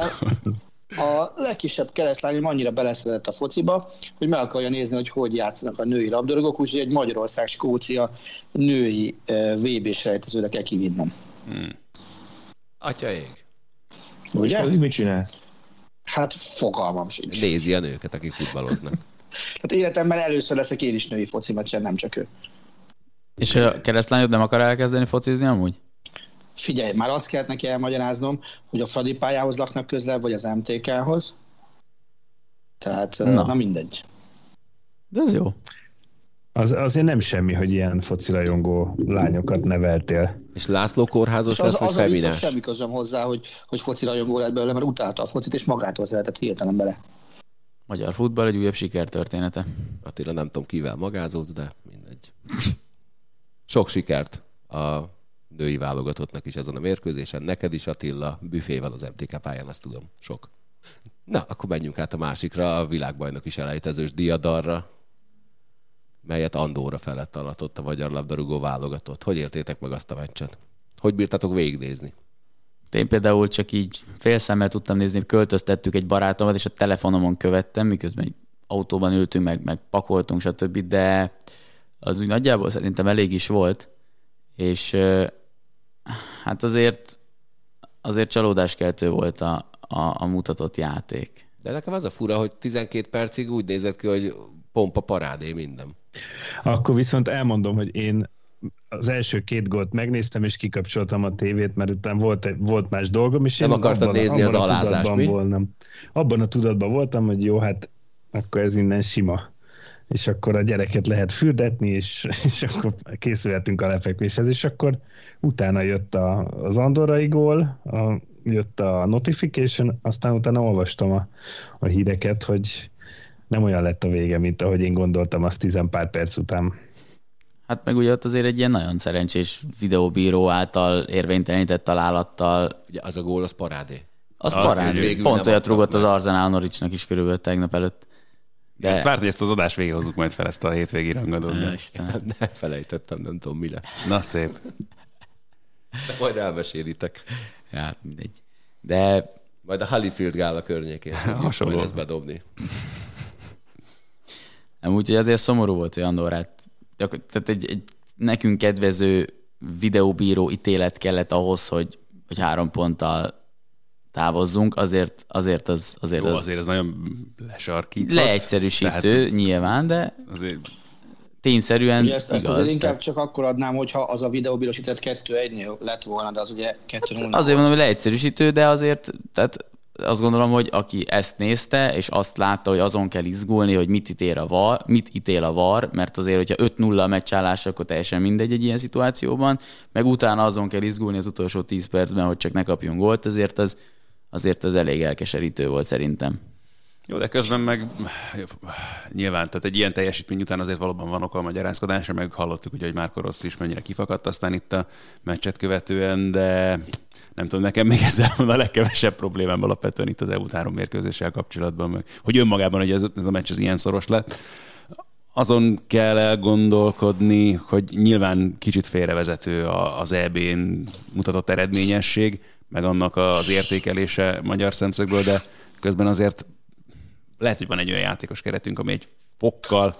Speaker 6: A legkisebb keresztlány annyira beleszedett a fociba, hogy meg akarja nézni, hogy hogy játszanak a női labdarúgók, úgyhogy egy Magyarország-Skócia női VB-s rejtezőre kell kivinnem. Hmm.
Speaker 1: Atya ég.
Speaker 5: Ugye? Mit csinálsz?
Speaker 6: Hát fogalmam sincs.
Speaker 1: Nézi a nőket, akik futballoznak. [laughs]
Speaker 6: Hát életemben először leszek én is női foci meccsen, nem csak ő.
Speaker 4: És a keresztlányod nem akar elkezdeni focizni amúgy?
Speaker 6: Figyelj, már azt kellett neki elmagyaráznom, hogy a Fradi pályához laknak közel, vagy az MTK-hoz. Tehát, na, na mindegy.
Speaker 4: De ez jó.
Speaker 2: Az, azért nem semmi, hogy ilyen focirajongó lányokat neveltél.
Speaker 1: És László kórházos lesz,
Speaker 6: az, vagy feminás? semmi közöm hozzá, hogy, hogy focirajongó lett belőle, mert utálta a focit, és magától szeretett hirtelen bele.
Speaker 4: Magyar futball egy újabb sikertörténete.
Speaker 1: Attila nem tudom kivel magázott, de mindegy. Sok sikert a női válogatottnak is ezen a mérkőzésen. Neked is Attila, büfével az MTK pályán, azt tudom. Sok. Na, akkor menjünk át a másikra, a világbajnok is elejtezős diadarra, melyet Andóra felett alatott a magyar labdarúgó válogatott. Hogy éltétek meg azt a meccset? Hogy bírtatok végignézni?
Speaker 4: Én például csak így fél szemmel tudtam nézni, költöztettük egy barátomat, és a telefonomon követtem, miközben egy autóban ültünk, meg, meg pakoltunk, stb., de az úgy nagyjából szerintem elég is volt, és hát azért azért csalódáskeltő volt a, a, a mutatott játék.
Speaker 1: De nekem az a fura, hogy 12 percig úgy nézett ki, hogy pompa parádé minden.
Speaker 2: Akkor viszont elmondom, hogy én az első két gólt megnéztem, és kikapcsoltam a tévét, mert utána volt, volt más dolgom, és
Speaker 1: nem én akartad abban, nézni abban az alázást, mi?
Speaker 2: Voltam. Abban a tudatban voltam, hogy jó, hát akkor ez innen sima. És akkor a gyereket lehet fürdetni, és, [laughs] és akkor készülhetünk a lefekvéshez, és akkor utána jött a, az Andorrai gól, a, jött a notification, aztán utána olvastam a, a híreket, hogy nem olyan lett a vége, mint ahogy én gondoltam azt tizen pár perc után.
Speaker 4: Hát meg ugye ott azért egy ilyen nagyon szerencsés videóbíró által érvénytelenített találattal.
Speaker 1: Ugye az a gól, az parádé.
Speaker 4: Az, az parádé. Pont olyat rugott az Arzenál Noricsnak is körülbelül tegnap előtt.
Speaker 3: De... Ezt várt, hogy ezt az adás végig hozzuk majd fel ezt a hétvégi rangadót.
Speaker 1: Ne [laughs] felejtettem, nem tudom mi lett.
Speaker 3: Na szép.
Speaker 1: De majd elmesélitek.
Speaker 4: Ja, hát mindegy. De...
Speaker 1: Majd a Hollyfield gála környékén hasonló ezt bedobni.
Speaker 4: Nem, úgyhogy azért szomorú volt, hogy Andorát, tehát egy, egy nekünk kedvező videóbíró ítélet kellett ahhoz, hogy, hogy három ponttal távozzunk, azért, azért az... Azért,
Speaker 3: Jó,
Speaker 4: az
Speaker 3: azért az nagyon lesarkíthat.
Speaker 4: Leegyszerűsítő Tehát, nyilván, de azért tényszerűen
Speaker 6: ugye ezt, igaz, ezt azért inkább csak akkor adnám, hogyha az a videóbírós ítélet 2-1-nél lett volna, de az ugye 2
Speaker 4: hát Azért mondom, hogy leegyszerűsítő, de azért tehát azt gondolom, hogy aki ezt nézte, és azt látta, hogy azon kell izgulni, hogy mit ítél a VAR, mit ítél a VAR, mert azért, hogyha 5-0 a meccsállás, akkor teljesen mindegy egy ilyen szituációban, meg utána azon kell izgulni az utolsó 10 percben, hogy csak ne kapjon gólt, ezért az, azért az elég elkeserítő volt szerintem.
Speaker 3: Jó, de közben meg nyilván, tehát egy ilyen teljesítmény után azért valóban van oka a magyarázkodása, meg hallottuk, ugye, hogy Márko Rossz is mennyire kifakadt aztán itt a meccset követően, de nem tudom, nekem még ezzel van a legkevesebb problémám alapvetően itt az EU három mérkőzéssel kapcsolatban, meg, hogy önmagában, hogy ez, ez a meccs az ilyen szoros lett. Azon kell elgondolkodni, hogy nyilván kicsit félrevezető az EB-n mutatott eredményesség, meg annak az értékelése magyar szemszögből, de közben azért lehet, hogy van egy olyan játékos keretünk, ami egy fokkal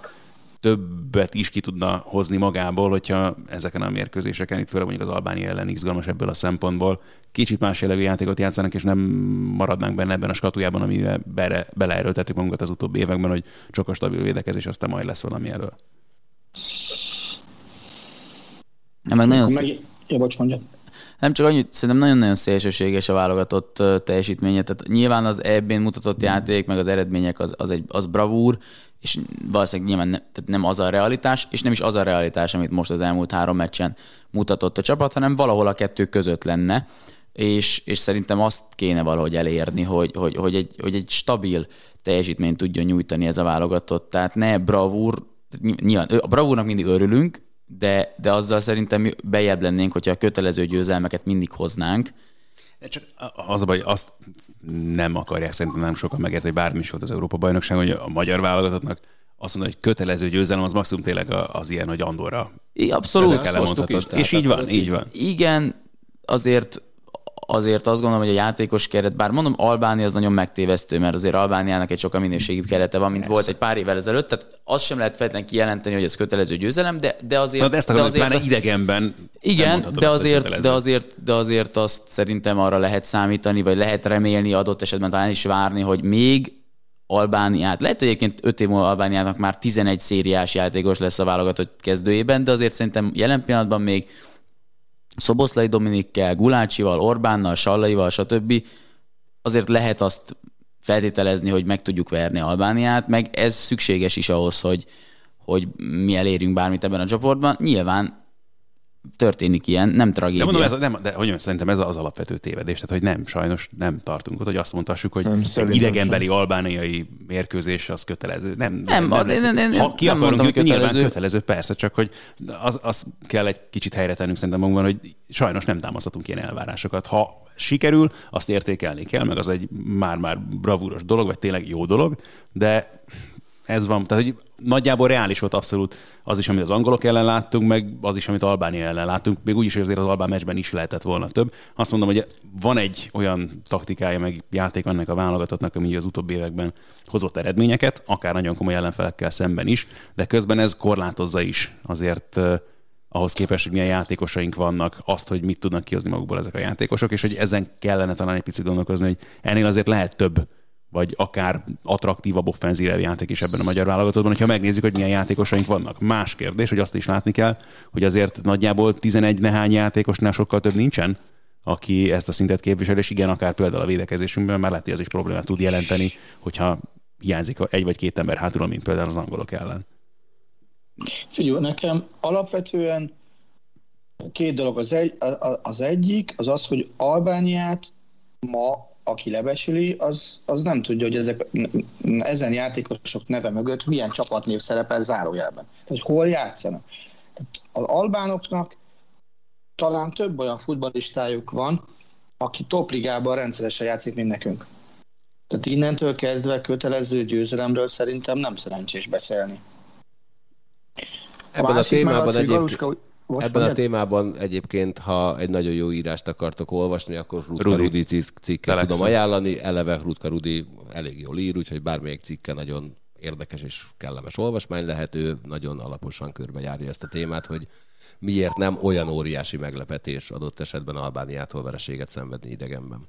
Speaker 3: többet is ki tudna hozni magából, hogyha ezeken a mérkőzéseken, itt főleg mondjuk az Albánia ellen izgalmas ebből a szempontból, kicsit más jellegű játékot játszanak, és nem maradnánk benne ebben a skatujában, amire bele, beleerőltettük magunkat az utóbbi években, hogy csak a stabil védekezés, aztán majd lesz valami elől.
Speaker 4: Nem, meg nagyon szép.
Speaker 6: Ja, bocs, mondjad.
Speaker 4: Nem csak annyit, szerintem nagyon-nagyon szélsőséges a válogatott teljesítménye. Tehát nyilván az eb mutatott játék, meg az eredmények az, az, egy, az bravúr, és valószínűleg nyilván ne, tehát nem az a realitás, és nem is az a realitás, amit most az elmúlt három meccsen mutatott a csapat, hanem valahol a kettő között lenne, és, és szerintem azt kéne valahogy elérni, hogy, hogy, hogy, egy, hogy egy stabil teljesítményt tudjon nyújtani ez a válogatott. Tehát ne bravúr, nyilván a bravúrnak mindig örülünk, de, de azzal szerintem bejebb lennénk, hogyha a kötelező győzelmeket mindig hoznánk.
Speaker 3: De csak az a baj, azt nem akarják szerintem nem sokan megérteni, hogy bármi is volt az Európa-bajnokság, hogy a magyar válogatottnak azt mondani, hogy kötelező győzelem, az maximum tényleg az ilyen, hogy Andorra.
Speaker 4: Abszolút.
Speaker 1: is,
Speaker 3: És így van, így van.
Speaker 4: Igen, azért azért azt gondolom, hogy a játékos keret, bár mondom, Albánia az nagyon megtévesztő, mert azért Albániának egy sokkal minőségibb kerete van, mint volt egy pár évvel ezelőtt, tehát azt sem lehet feltétlenül kijelenteni, hogy ez kötelező győzelem, de, de azért...
Speaker 3: Na, de ezt
Speaker 4: de
Speaker 3: akarom, hogy
Speaker 4: azért
Speaker 3: pláne idegenben
Speaker 4: igen, de azért, de, azért, de azért azt szerintem arra lehet számítani, vagy lehet remélni adott esetben talán is várni, hogy még Albániát, lehet, hogy egyébként 5 év múlva Albániának már 11 szériás játékos lesz a válogatott kezdőjében, de azért szerintem jelen pillanatban még Szoboszlai Dominikkel, Gulácsival, Orbánnal, Sallaival, stb. azért lehet azt feltételezni, hogy meg tudjuk verni Albániát, meg ez szükséges is ahhoz, hogy, hogy mi elérjünk bármit ebben a csoportban. Nyilván történik ilyen, nem tragédia.
Speaker 3: De mondom, ez, a- nem, de hogy mondjam, szerintem ez az alapvető tévedés, tehát hogy nem, sajnos nem tartunk ott, hogy azt mondhassuk, hogy
Speaker 5: Nem,
Speaker 3: egy idegenbeli albániai mérkőzés az kötelező. Nem,
Speaker 4: Nem, a- én- én- én
Speaker 3: ha
Speaker 4: nem
Speaker 3: ki akarunk
Speaker 4: mondtam, hogy
Speaker 3: jutni, nyilván
Speaker 4: kötelező.
Speaker 3: kötelező, persze, csak hogy az, az kell egy kicsit helyre tennünk szerintem magunkban, hogy sajnos nem támaszhatunk ilyen elvárásokat. Ha sikerül, azt értékelni kell, meg az egy már-már bravúros dolog, vagy tényleg jó dolog, de ez van, tehát hogy nagyjából reális volt abszolút az is, amit az angolok ellen láttunk, meg az is, amit Albánia ellen láttunk, még úgyis, hogy azért az albán meccsben is lehetett volna több. Azt mondom, hogy van egy olyan taktikája, meg játék ennek a válogatottnak, ami az utóbbi években hozott eredményeket, akár nagyon komoly ellenfelekkel szemben is, de közben ez korlátozza is azért eh, ahhoz képest, hogy milyen játékosaink vannak, azt, hogy mit tudnak kihozni magukból ezek a játékosok, és hogy ezen kellene talán egy picit gondolkozni, hogy ennél azért lehet több vagy akár attraktívabb offenzív játék is ebben a magyar válogatottban, hogyha megnézzük, hogy milyen játékosaink vannak. Más kérdés, hogy azt is látni kell, hogy azért nagyjából 11 nehány játékosnál sokkal több nincsen, aki ezt a szintet képvisel, és igen, akár például a védekezésünkben már lehet, hogy ez is problémát tud jelenteni, hogyha hiányzik egy vagy két ember hátulról, mint például az angolok ellen.
Speaker 6: Figyelj, nekem alapvetően két dolog. Az, egy, az egyik az az, hogy Albániát ma, aki lebesüli, az, az nem tudja, hogy ezek, ezen játékosok neve mögött milyen csapatnév szerepel zárójelben. Tehát, hogy hol játszanak. Tehát az albánoknak talán több olyan futballistájuk van, aki topligában rendszeresen játszik, mint nekünk. Tehát innentől kezdve kötelező győzelemről szerintem nem szerencsés beszélni.
Speaker 1: Ebben a,
Speaker 6: meg
Speaker 1: témában
Speaker 6: az,
Speaker 1: egyébként,
Speaker 6: Galuska- Most
Speaker 1: ebben a
Speaker 6: mondjad?
Speaker 1: témában egyébként, ha egy nagyon jó írást akartok olvasni, akkor Rutka
Speaker 3: Rudi.
Speaker 1: Rudi, cikk- cikket
Speaker 3: Telexen.
Speaker 1: tudom ajánlani. Eleve Rutka Rudi elég jól ír, úgyhogy bármelyik cikke nagyon érdekes és kellemes olvasmány lehet. Ő nagyon alaposan körbejárja ezt a témát, hogy miért nem olyan óriási meglepetés adott esetben Albániától vereséget szenvedni idegenben.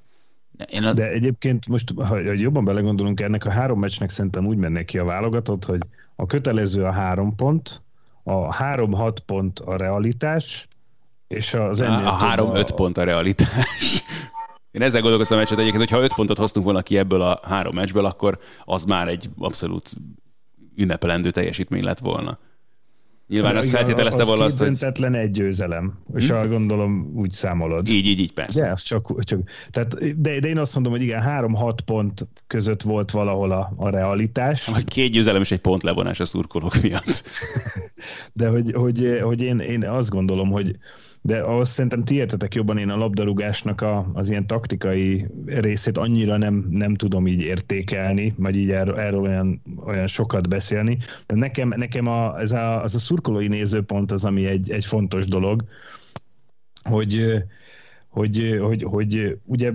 Speaker 4: Én a,
Speaker 2: De egyébként most, ha ha jobban belegondolunk, ennek a három meccsnek szerintem úgy mennek ki a válogatott, hogy a kötelező a három pont, a három-hat pont a realitás, és az ennél
Speaker 3: A, a
Speaker 2: több
Speaker 3: három-öt pont a realitás. Én ezzel gondolkoztam a meccset egyébként, hogy ha öt pontot hoztunk volna ki ebből a három meccsből, akkor az már egy abszolút ünnepelendő teljesítmény lett volna. Nyilván azt
Speaker 2: Igen,
Speaker 3: feltételezte volna azt, hogy
Speaker 2: döntetlen egy győzelem, és hm? gondolom úgy számolod.
Speaker 3: így, így, így, persze.
Speaker 2: De, csak, csak tehát, de, de én azt mondom, hogy igen, három-hat pont között volt valahol a, a realitás,
Speaker 3: Vagy két győzelem és egy pont levonás a szurkolók miatt. [laughs]
Speaker 2: de hogy, hogy, hogy én, én azt gondolom, hogy de ahhoz szerintem ti értetek jobban, én a labdarúgásnak a, az ilyen taktikai részét annyira nem, nem tudom így értékelni, vagy így erről, erről olyan, olyan sokat beszélni. De nekem, nekem a, ez a, az a szurkolói nézőpont az, ami egy, egy fontos dolog, hogy hogy, hogy, hogy ugye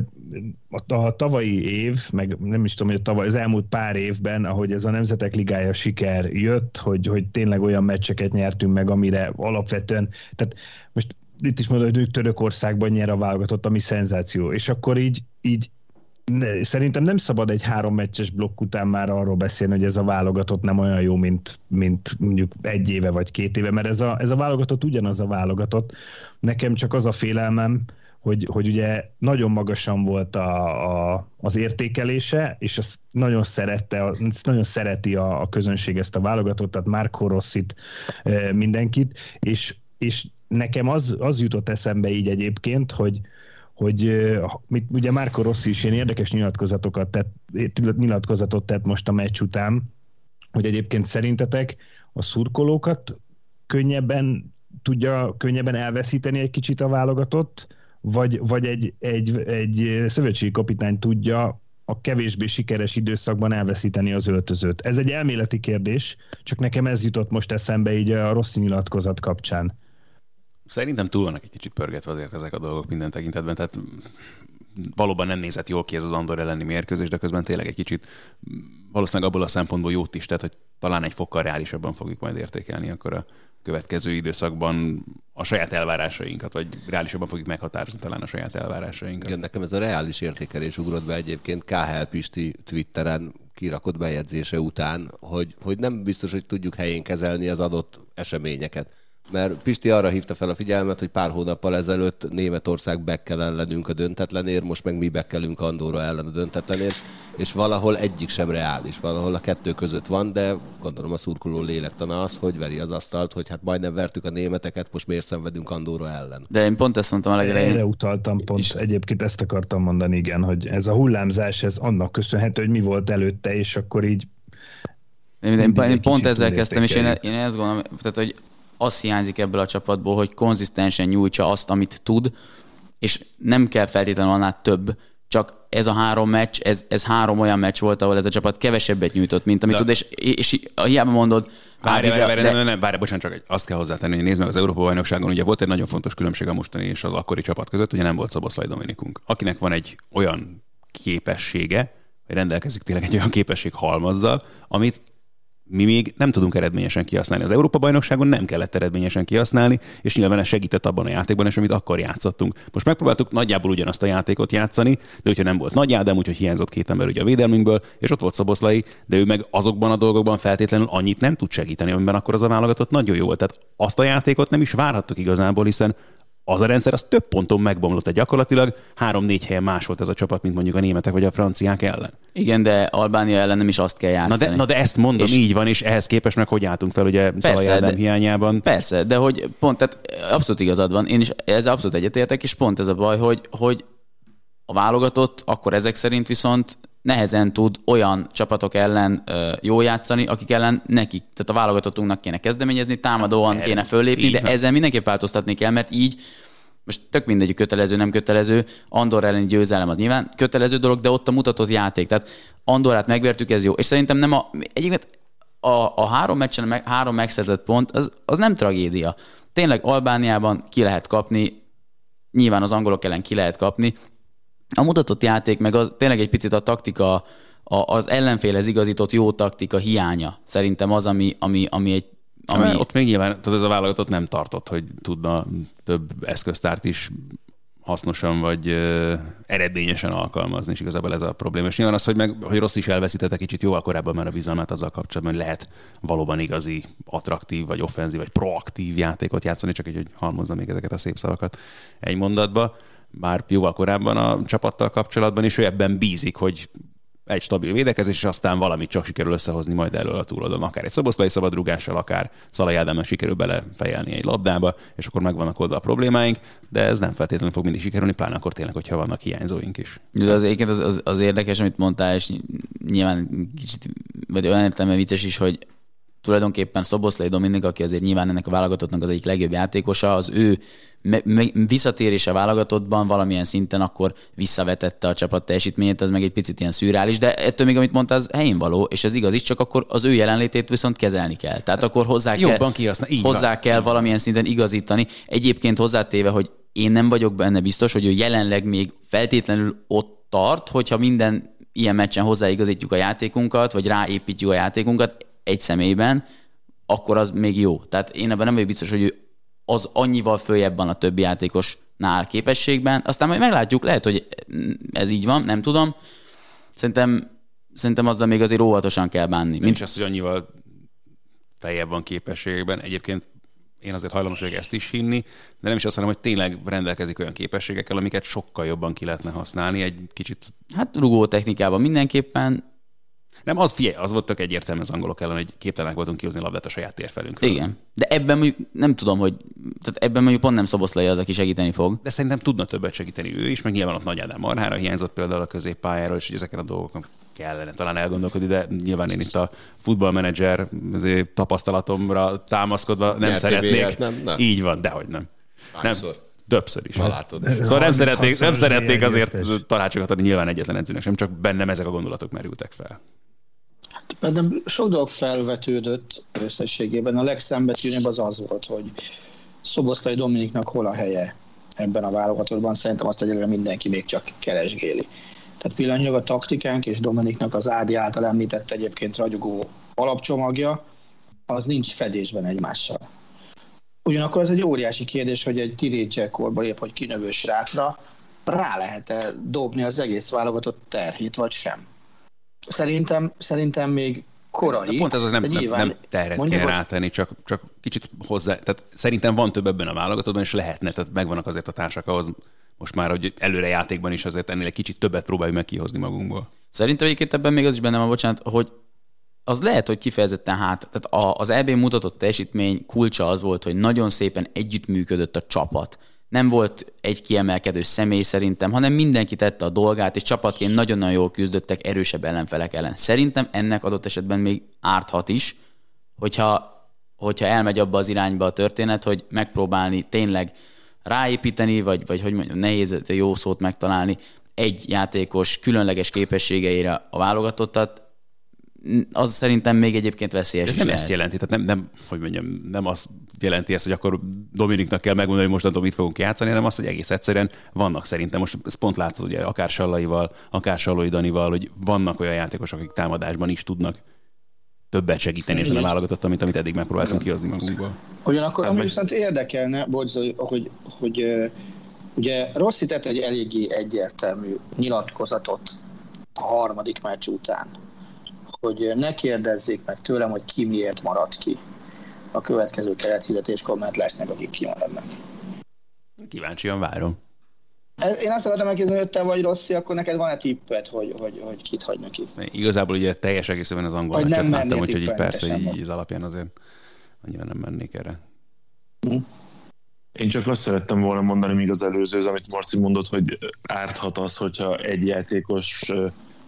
Speaker 2: a, a tavalyi év, meg nem is tudom, hogy a tavaly, az elmúlt pár évben, ahogy ez a Nemzetek Ligája siker jött, hogy, hogy tényleg olyan meccseket nyertünk meg, amire alapvetően, tehát most itt is mondod, hogy ők Törökországban nyer a válogatott, ami szenzáció, és akkor így, így ne, szerintem nem szabad egy három meccses blokk után már arról beszélni, hogy ez a válogatott nem olyan jó, mint, mint mondjuk egy éve vagy két éve, mert ez a, ez a válogatott ugyanaz a válogatott. Nekem csak az a félelmem, hogy, hogy ugye nagyon magasan volt a, a, az értékelése, és ezt nagyon szerette, ezt nagyon szereti a, a közönség ezt a válogatott, tehát Marco Rossit, mindenkit, és, és nekem az, az jutott eszembe így egyébként, hogy, hogy mit, ugye Márko Rossi is ilyen érdekes nyilatkozatokat tett, nyilatkozatot tett most a meccs után, hogy egyébként szerintetek a szurkolókat könnyebben tudja könnyebben elveszíteni egy kicsit a válogatott, vagy, vagy egy, egy, egy szövetségi kapitány tudja a kevésbé sikeres időszakban elveszíteni az öltözőt. Ez egy elméleti kérdés, csak nekem ez jutott most eszembe így a rossz nyilatkozat kapcsán.
Speaker 3: Szerintem túl vannak egy kicsit pörgetve azért ezek a dolgok minden tekintetben, tehát valóban nem nézett jól ki ez az Andor elleni mérkőzés, de közben tényleg egy kicsit valószínűleg abból a szempontból jót is, tehát hogy talán egy fokkal reálisabban fogjuk majd értékelni akkor a következő időszakban a saját elvárásainkat, vagy reálisabban fogjuk meghatározni talán a saját elvárásainkat.
Speaker 1: Igen, nekem ez a reális értékelés ugrott be egyébként KHL Pisti Twitteren kirakott bejegyzése után, hogy, hogy nem biztos, hogy tudjuk helyén kezelni az adott eseményeket mert Pisti arra hívta fel a figyelmet, hogy pár hónappal ezelőtt Németország bekkel ellenünk a döntetlenért, most meg mi bekkelünk Andorra ellen a döntetlenért, és valahol egyik sem reális, valahol a kettő között van, de gondolom a szurkoló lélektana az, hogy veri az asztalt, hogy hát majdnem vertük a németeket, most miért szenvedünk Andorra ellen.
Speaker 4: De én pont ezt mondtam a legelején.
Speaker 2: Erre utaltam pont, és... egyébként ezt akartam mondani, igen, hogy ez a hullámzás, ez annak köszönhető, hogy mi volt előtte, és akkor így
Speaker 4: én, én, én pont ezzel kezdtem, és én, én ezt gondolom, tehát, hogy az hiányzik ebből a csapatból, hogy konzisztensen nyújtsa azt, amit tud, és nem kell feltétlenül annál több, csak ez a három meccs, ez, ez három olyan meccs volt, ahol ez a csapat kevesebbet nyújtott, mint amit de... tud, és, és, és hiába mondod,
Speaker 3: Várj, várj, várj, de... nem, nem, várj, bocsánat, csak azt kell hozzátenni, hogy nézd meg az Európa bajnokságon, ugye volt egy nagyon fontos különbség a mostani és az akkori csapat között, ugye nem volt Szaboszlai Dominikunk, akinek van egy olyan képessége, hogy rendelkezik tényleg egy olyan képesség halmazzal, amit mi még nem tudunk eredményesen kihasználni. Az Európa-bajnokságon nem kellett eredményesen kihasználni, és nyilván ez segített abban a játékban is, amit akkor játszottunk. Most megpróbáltuk nagyjából ugyanazt a játékot játszani, de hogyha nem volt Nagy Ádám, úgyhogy hiányzott két ember ugye a védelmünkből, és ott volt Szoboszlai, de ő meg azokban a dolgokban feltétlenül annyit nem tud segíteni, amiben akkor az a válogatott nagyon jó volt. Tehát azt a játékot nem is várhattuk igazából, hiszen az a rendszer az több ponton megbomlott, egy gyakorlatilag három-négy helyen más volt ez a csapat, mint mondjuk a németek vagy a franciák ellen.
Speaker 4: Igen, de Albánia ellen nem is azt kell játszani.
Speaker 3: Na de, na de ezt mondom, és így van, és ehhez képest meg hogy álltunk fel, ugye Szalai Ádám hiányában.
Speaker 4: Persze, de hogy pont, tehát abszolút igazad van, én is ezzel abszolút egyetértek, és pont ez a baj, hogy, hogy a válogatott akkor ezek szerint viszont nehezen tud olyan csapatok ellen ö, jó játszani, akik ellen nekik, tehát a válogatottunknak kéne kezdeményezni, támadóan Erre, kéne föllépni, de ezzel mindenképp változtatni kell, mert így most tök mindegy, kötelező, nem kötelező, Andor elleni győzelem az nyilván kötelező dolog, de ott a mutatott játék. Tehát Andorát megvertük, ez jó. És szerintem nem a, egyébként a, a három meccsen meg, három megszerzett pont, az, az nem tragédia. Tényleg Albániában ki lehet kapni, nyilván az angolok ellen ki lehet kapni, a mutatott játék meg az tényleg egy picit a taktika, a, az ellenfélhez igazított jó taktika hiánya. Szerintem az, ami, ami, ami egy ami...
Speaker 3: Ja, ott még nyilván, tehát ez a válogatott nem tartott, hogy tudna több eszköztárt is hasznosan vagy ö, eredményesen alkalmazni, és igazából ez a probléma. És nyilván az, hogy, meg, hogy rossz is elveszítette kicsit jóval korábban már a bizalmát azzal kapcsolatban, hogy lehet valóban igazi, attraktív, vagy offenzív, vagy proaktív játékot játszani, csak így, hogy halmozza még ezeket a szép szavakat egy mondatba bár jóval korábban a csapattal kapcsolatban, és ő ebben bízik, hogy egy stabil védekezés, és aztán valamit csak sikerül összehozni majd elől a túloldalon, akár egy szoboszlai szabadrugással, akár Szalai Ádámnak sikerül belefejelni egy labdába, és akkor megvannak oda a problémáink, de ez nem feltétlenül fog mindig sikerülni, pláne akkor tényleg, hogyha vannak hiányzóink is.
Speaker 4: De az egyébként az, az, az, érdekes, amit mondtál, és nyilván kicsit, vagy olyan értelme vicces is, hogy tulajdonképpen Szoboszlai Dominik, aki azért nyilván ennek a válogatottnak az egyik legjobb játékosa, az ő visszatérése válogatottban valamilyen szinten akkor visszavetette a csapat teljesítményét, az meg egy picit ilyen szürreális, de ettől még, amit mondta, az helyén való, és ez igaz is, csak akkor az ő jelenlétét viszont kezelni kell. Tehát akkor hozzá
Speaker 3: Jobban
Speaker 4: kell, így hozzá van. kell valamilyen szinten igazítani. Egyébként hozzátéve, hogy én nem vagyok benne biztos, hogy ő jelenleg még feltétlenül ott tart, hogyha minden ilyen meccsen hozzáigazítjuk a játékunkat, vagy ráépítjük a játékunkat egy személyben, akkor az még jó. Tehát én ebben nem vagyok biztos, hogy ő az annyival följebb van a többi játékosnál képességben. Aztán majd meglátjuk, lehet, hogy ez így van, nem tudom. Szerintem, szerintem azzal még azért óvatosan kell bánni. Nem
Speaker 3: Mint... is az, hogy annyival feljebb van képességben. Egyébként én azért hajlamos vagyok ezt is hinni, de nem is azt mondom, hogy tényleg rendelkezik olyan képességekkel, amiket sokkal jobban ki lehetne használni. Egy kicsit...
Speaker 4: Hát rugó technikában mindenképpen,
Speaker 3: nem, az figyelj, az volt tök egyértelmű az angolok ellen, hogy képtelenek voltunk kihozni labdát a saját térfelünkről.
Speaker 4: Igen. De ebben mondjuk nem tudom, hogy tehát ebben mondjuk pont nem Szoboszlai az, aki segíteni fog.
Speaker 3: De szerintem tudna többet segíteni ő is, meg nyilván ott Nagy Ádám Marhára hiányzott például a középpályáról, és hogy ezeken a dolgokon kellene talán elgondolkodni, de nyilván én itt a futballmenedzser tapasztalatomra támaszkodva nem szeretnék. Nem, nem. Így van, dehogy nem.
Speaker 1: Hányszor?
Speaker 3: Nem Többször is.
Speaker 1: Látod.
Speaker 3: Szóval nem szerették, nem
Speaker 2: 36-szor
Speaker 3: szerették azért tanácsokat adni nyilván egyetlen edzőnek sem, csak bennem ezek a gondolatok merültek fel.
Speaker 6: Bennem sok dolog felvetődött összességében. A legszembetűnőbb az az volt, hogy Szoboszlai Dominiknak hol a helye ebben a válogatottban. Szerintem azt egyelőre mindenki még csak keresgéli. Tehát pillanatnyilag a taktikánk és Dominiknak az Ádi által említett egyébként ragyogó alapcsomagja, az nincs fedésben egymással. Ugyanakkor az egy óriási kérdés, hogy egy tínédzser korban épp, hogy kinövő srácra rá lehet-e dobni az egész válogatott terhét, vagy sem. Szerintem, szerintem még korai.
Speaker 3: Pont ez az nem, nem, nem terhet kéne rátenni, csak, csak kicsit hozzá. Tehát szerintem van több ebben a válogatottban, és lehetne, tehát megvannak azért a társak ahhoz, most már, hogy előre játékban is azért ennél egy kicsit többet próbáljuk meg kihozni magunkból.
Speaker 4: Szerintem egyébként ebben még az is benne van, bocsánat, hogy az lehet, hogy kifejezetten hát, tehát az EB mutatott teljesítmény kulcsa az volt, hogy nagyon szépen együttműködött a csapat. Nem volt egy kiemelkedő személy szerintem, hanem mindenki tette a dolgát, és csapatként nagyon-nagyon jól küzdöttek erősebb ellenfelek ellen. Szerintem ennek adott esetben még árthat is, hogyha, hogyha elmegy abba az irányba a történet, hogy megpróbálni tényleg ráépíteni, vagy, vagy hogy mondjam, nehéz jó szót megtalálni, egy játékos különleges képességeire a válogatottat, az szerintem még egyébként veszélyes
Speaker 3: Ez nem
Speaker 4: lehet.
Speaker 3: ezt jelenti, tehát nem, nem, hogy mondjam, nem azt jelenti ezt, hogy akkor Dominiknak kell megmondani, hogy mostantól mit fogunk játszani, hanem azt, hogy egész egyszerűen vannak szerintem, most ez pont látszod, ugye, akár Sallaival, akár Sallai Danival, hogy vannak olyan játékosok, akik támadásban is tudnak többet segíteni ezen a válogatottan, mint amit eddig megpróbáltunk kihozni magunkból.
Speaker 6: Ugyanakkor, ami viszont érdekelne, bocs, hogy, hogy ö, ugye Rossi tett egy eléggé egyértelmű nyilatkozatot a harmadik meccs után, hogy ne kérdezzék meg tőlem, hogy ki miért maradt ki a következő kerethirdetéskor, mert lesznek, akik kimaradnak.
Speaker 3: Kíváncsian várom.
Speaker 6: Ez- Én azt szeretném megkérdezni, hogy te vagy Rossi, akkor neked van-e tippet, hogy, hogy, hogy kit hagy neki?
Speaker 3: Igazából ugye teljes egészében az angol meccset láttam, úgyhogy így persze így
Speaker 6: vagy.
Speaker 3: az alapján azért annyira nem mennék erre.
Speaker 5: Én csak azt szerettem volna mondani még az előző, amit Marci mondott, hogy árthat az, hogyha egy játékos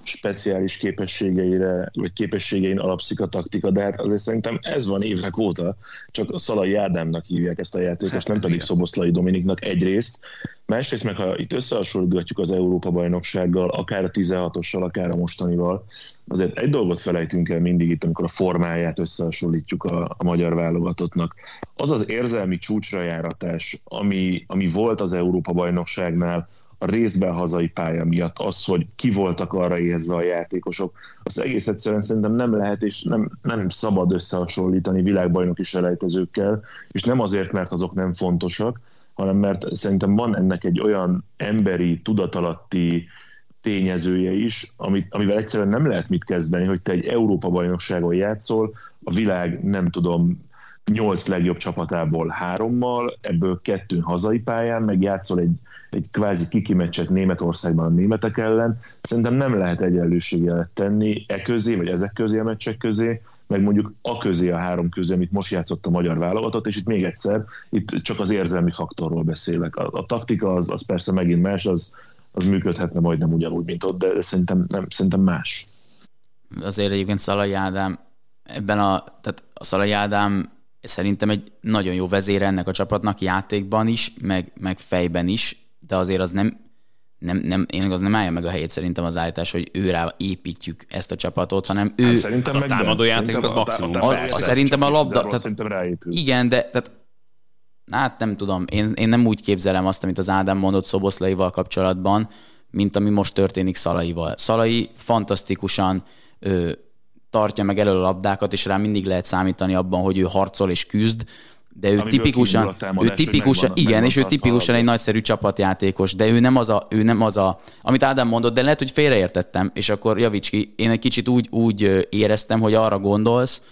Speaker 5: speciális képességeire, vagy képességein alapszik a taktika, de hát azért szerintem ez van évek óta, csak Szalai Ádámnak hívják ezt a játékost, nem pedig Szoboszlai Dominiknak egyrészt. Másrészt meg, ha itt összehasonlítgatjuk az Európa-bajnoksággal, akár a 16-ossal, akár a mostanival, azért egy dolgot felejtünk el mindig itt, amikor a formáját összehasonlítjuk a, a magyar válogatottnak. Az az érzelmi csúcsrajáratás, ami, ami volt az Európa-bajnokságnál, a részben hazai pálya miatt, az, hogy ki voltak arra éhezve a játékosok, az egész egyszerűen szerintem nem lehet és nem, nem szabad összehasonlítani világbajnoki selejtezőkkel, és nem azért, mert azok nem fontosak, hanem mert szerintem van ennek egy olyan emberi, tudatalatti tényezője is, amit, amivel egyszerűen nem lehet mit kezdeni, hogy te egy Európa-bajnokságon játszol, a világ nem tudom, nyolc legjobb csapatából hárommal, ebből kettő hazai pályán, meg játszol egy, egy kvázi kiki meccset Németországban a németek ellen. Szerintem nem lehet egyenlőséget tenni e közé, vagy ezek közé a meccsek közé, meg mondjuk a közé a három közé, amit most játszott a magyar válogatott, és itt még egyszer, itt csak az érzelmi faktorról beszélek. A, a taktika az, az persze megint más, az, az működhetne majdnem ugyanúgy, mint ott, de szerintem, nem, szerintem más.
Speaker 4: azért egyébként Szalai Ádám ebben a, tehát a Szalai Ádám szerintem egy nagyon jó vezére ennek a csapatnak játékban is, meg, meg fejben is, de azért az nem, nem, nem, én az nem állja meg a helyét szerintem az állítás, hogy őrá építjük ezt a csapatot, hanem ő...
Speaker 5: Hát szerintem
Speaker 3: a
Speaker 5: meg
Speaker 3: támadó
Speaker 5: nem.
Speaker 3: játék
Speaker 5: Szerintem
Speaker 3: az
Speaker 5: a- a-
Speaker 3: maximum.
Speaker 5: a- a-
Speaker 4: A- szerintem a labda- tehát-
Speaker 5: Szerintem ráépül.
Speaker 4: Igen, de tehát, hát nem tudom, én, én nem úgy képzelem azt, amit az Ádám mondott Szoboszlaival kapcsolatban, mint ami most történik Szalaival. Szalai fantasztikusan ö, tartja meg elő a labdákat, és rá mindig lehet számítani abban, hogy ő harcol és küzd, de ő
Speaker 5: Amiből
Speaker 4: tipikusan,
Speaker 5: támadás,
Speaker 4: ő tipikusan,
Speaker 5: megvan-
Speaker 4: igen,
Speaker 5: megvan
Speaker 4: és ő tipikusan egy nagyszerű csapatjátékos, de ő nem az a, ő nem az a, amit Ádám mondott, de lehet, hogy félreértettem, és akkor javíts ki, én egy kicsit úgy, úgy éreztem, hogy arra gondolsz,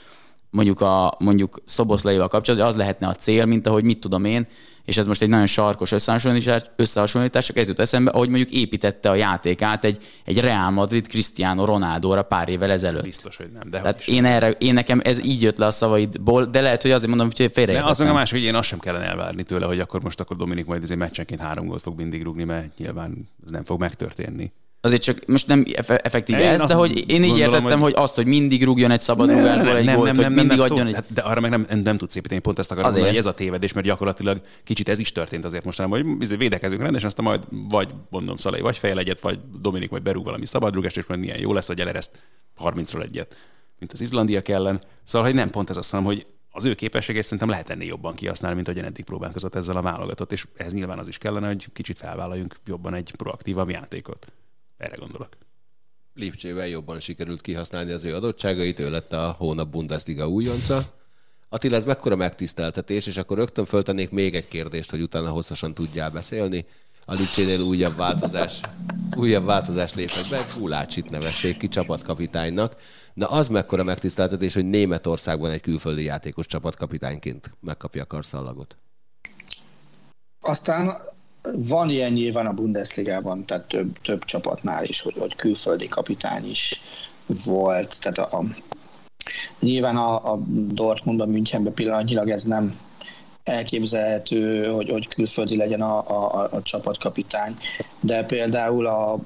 Speaker 4: mondjuk, a, mondjuk Szoboszlaival kapcsolatban, hogy az lehetne a cél, mint ahogy mit tudom én, és ez most egy nagyon sarkos összehasonlítás, összehasonlítás csak ez jut eszembe, ahogy mondjuk építette a játékát egy, egy Real Madrid Cristiano Ronaldo-ra pár évvel ezelőtt.
Speaker 3: Biztos, hogy nem. De
Speaker 4: Tehát én erre, én nekem ez így jött le a szavaidból, de lehet, hogy azért mondom, hogy
Speaker 3: De az meg a másik, hogy én azt sem kellene elvárni tőle, hogy akkor most akkor Dominik majd azért meccsenként három gólt fog mindig rúgni, mert nyilván ez nem fog megtörténni.
Speaker 4: Azért csak most nem eff- effektíve
Speaker 3: Én
Speaker 4: ez, de hogy én így értettem,
Speaker 3: hogy-
Speaker 4: hogy azt, hogy mindig rúgjon egy szabad rúgásból egy gólt, hogy mindig
Speaker 3: szó-
Speaker 4: adjon egy...
Speaker 3: hát De arra meg nem, nem, nem tudsz építeni, pont ezt akarom
Speaker 4: Azért.
Speaker 3: mondani, hogy ez a tévedés, mert gyakorlatilag kicsit ez is történt azért mostanában, hogy izé védekezünk rendesen, aztán majd vagy mondom Szalai, vagy fejel egyet, vagy Dominik majd berúg valami szabadrúgást, és majd milyen jó lesz, hogy elereszt 30-ról egyet, mint az izlandiak ellen. Szóval, hogy nem pont ez azt mondom, hogy az ő képességét szerintem lehet ennél jobban kihasználni, mint ahogyan eddig próbálkozott ezzel a válogatott, és ehhez nyilván az is kellene, hogy kicsit felvállaljunk jobban egy proaktívabb játékot. Erre gondolok.
Speaker 1: Lipcsével jobban sikerült kihasználni az ő adottságait, ő lett a hónap Bundesliga újonca. Attila, ez mekkora megtiszteltetés, és akkor rögtön föltennék még egy kérdést, hogy utána hosszasan tudjál beszélni. A Lipcsénél újabb változás, újabb változás lépett be, Gulácsit nevezték ki csapatkapitánynak. Na az mekkora megtiszteltetés, hogy Németországban egy külföldi játékos csapatkapitányként megkapja a karszallagot.
Speaker 6: Aztán van ilyen nyilván a Bundesligában, tehát több, több csapatnál is, hogy, hogy külföldi kapitány is volt. Tehát a, a, nyilván a, a Dortmundban, Münchenben pillanatnyilag ez nem elképzelhető, hogy, hogy külföldi legyen a, a, a csapatkapitány, de például a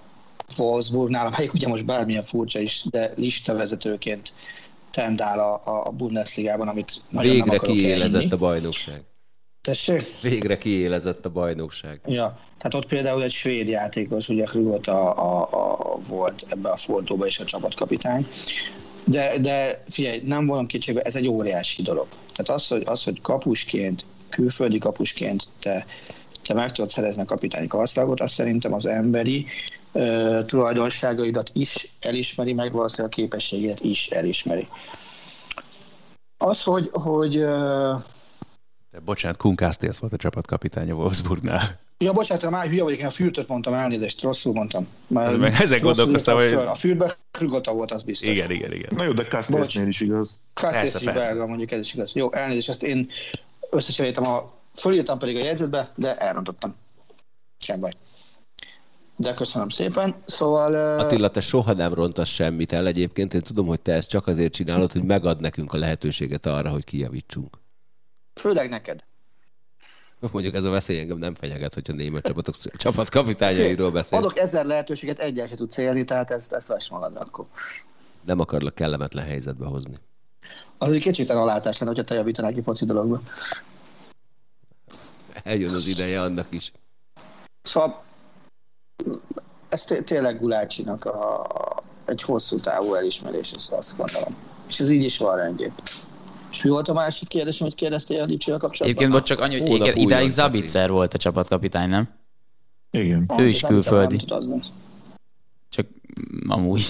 Speaker 6: Wolfsburgnál, amelyik ugye most bármilyen furcsa is, de listavezetőként tendál a, a Bundesligában, amit nagyon nem
Speaker 1: Végre
Speaker 6: akarok
Speaker 1: kiélezett a bajnokság.
Speaker 6: Tessék?
Speaker 1: Végre kiélezett a bajnokság.
Speaker 6: Ja, tehát ott például egy svéd játékos, ugye Krugot a, a, a, volt ebbe a fordóba is a csapatkapitány. De, de figyelj, nem vonom kétségbe, ez egy óriási dolog. Tehát az, hogy, az, hogy kapusként, külföldi kapusként te, te meg tudod szerezni a kapitányi karszalagot, azt szerintem az emberi ö, tulajdonságaidat is elismeri, meg valószínűleg a képességedet is elismeri. Az, hogy, hogy ö,
Speaker 3: De bocsánat, Kun Castells volt a csapatkapitánya Wolfsburgnál.
Speaker 6: Ja, bocsánat, már hülye vagyok, én a fürtöt mondtam, elnézést, rosszul mondtam. Már
Speaker 3: meg- ezek gondolkoztam, hogy-.
Speaker 6: A fürtben Krugota volt, az biztos.
Speaker 3: Igen, igen, igen.
Speaker 5: Na jó, de Castellsnél is igaz.
Speaker 6: Kastész is belga, mondjuk ez is igaz. Jó, elnézést, ezt én összecseréltem, a, fölírtam pedig a jegyzetbe, de elrontottam. Sem baj. De köszönöm szépen. Szóval... ö,
Speaker 1: Attila, te soha nem rontasz semmit el egyébként. Én tudom, hogy te ezt csak azért csinálod, hogy megad nekünk a lehetőséget arra, hogy kijavítsunk.
Speaker 6: Főleg neked.
Speaker 1: Mondjuk ez a veszély engem nem fenyeget, hogyha német csapatok csapatkapitányairól beszél.
Speaker 6: Adok ezer lehetőséget, egyel se tudsz élni, tehát ezt, ezt vesz magadra akkor.
Speaker 1: Nem akarlak kellemetlen helyzetbe hozni.
Speaker 6: Az egy kicsit alátás lenne, hogyha te javítanál ki foci dologba.
Speaker 1: Eljön az ideje annak is.
Speaker 6: Szóval ez té- tényleg Gulácsinak a, egy hosszú távú elismerés, azt gondolom. És ez így is van rendjén. És mi volt a másik kérdés, amit kérdeztél a Lipcsével kapcsolatban?
Speaker 4: Egyébként bocs, csak annyi, hogy
Speaker 1: Hónap
Speaker 4: igen, idáig Zabitzer volt a csapatkapitány, nem?
Speaker 5: Igen.
Speaker 6: Ah,
Speaker 4: ő is külföldi. Csak amúgy.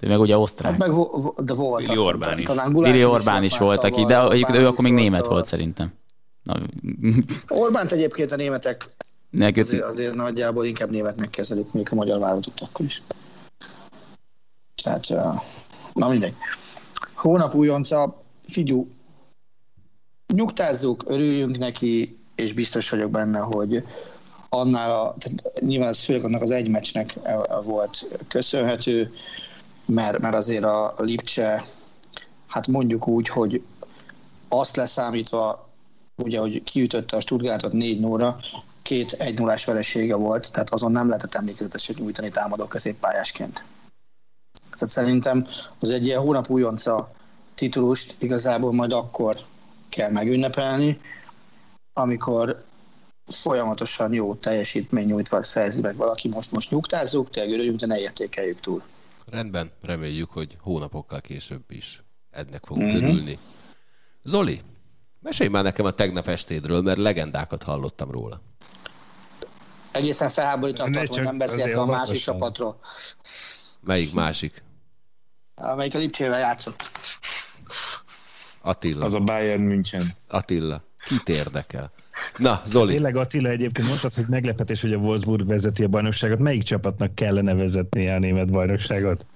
Speaker 4: De meg ugye osztrák.
Speaker 6: Hát meg vo- vo- de volt.
Speaker 3: Lili Orbán is.
Speaker 6: Talán
Speaker 4: Lili
Speaker 6: is
Speaker 4: Orbán is volt, aki, de egyébként ő akkor még német volt szerintem. Na, [laughs]
Speaker 6: Orbánt egyébként a németek
Speaker 4: neki,
Speaker 6: azért, azért nagyjából inkább németnek kezelik, még a magyar válogatott akkor is. Tehát, na mindegy. Hónap újonca, figyú, nyugtázzuk, örüljünk neki, és biztos vagyok benne, hogy annál a, tehát nyilván ez főleg annak az egy meccsnek eh, volt köszönhető, mert, mert azért a Lipcse, hát mondjuk úgy, hogy azt leszámítva, ugye, hogy kiütötte a Stuttgartot 4 0 két 1 0 veresége volt, tehát azon nem lehetett emlékezetességet nyújtani támadó középpályásként. Tehát szerintem az egy ilyen hónap újonca titulust igazából majd akkor kell megünnepelni, amikor folyamatosan jó teljesítmény nyújtva szerzi meg valaki, most most nyugtázzuk, tényleg örüljünk, de ne értékeljük túl.
Speaker 1: Rendben, reméljük, hogy hónapokkal később is ennek fogunk uh-huh. örülni. Zoli, mesélj már nekem a tegnap estédről, mert legendákat hallottam róla.
Speaker 6: Egészen tartom, hogy nem beszéltem a másik csapatról,
Speaker 1: Melyik másik?
Speaker 6: amelyik a Lipcsével játszott.
Speaker 1: Attila.
Speaker 5: Az a Bayern München.
Speaker 1: Attila. Kit érdekel? Na, Zoli.
Speaker 2: Tényleg Attila egyébként mondtad, hogy meglepetés, hogy a Wolfsburg vezeti a bajnokságot. Melyik csapatnak kellene vezetnie a német bajnokságot?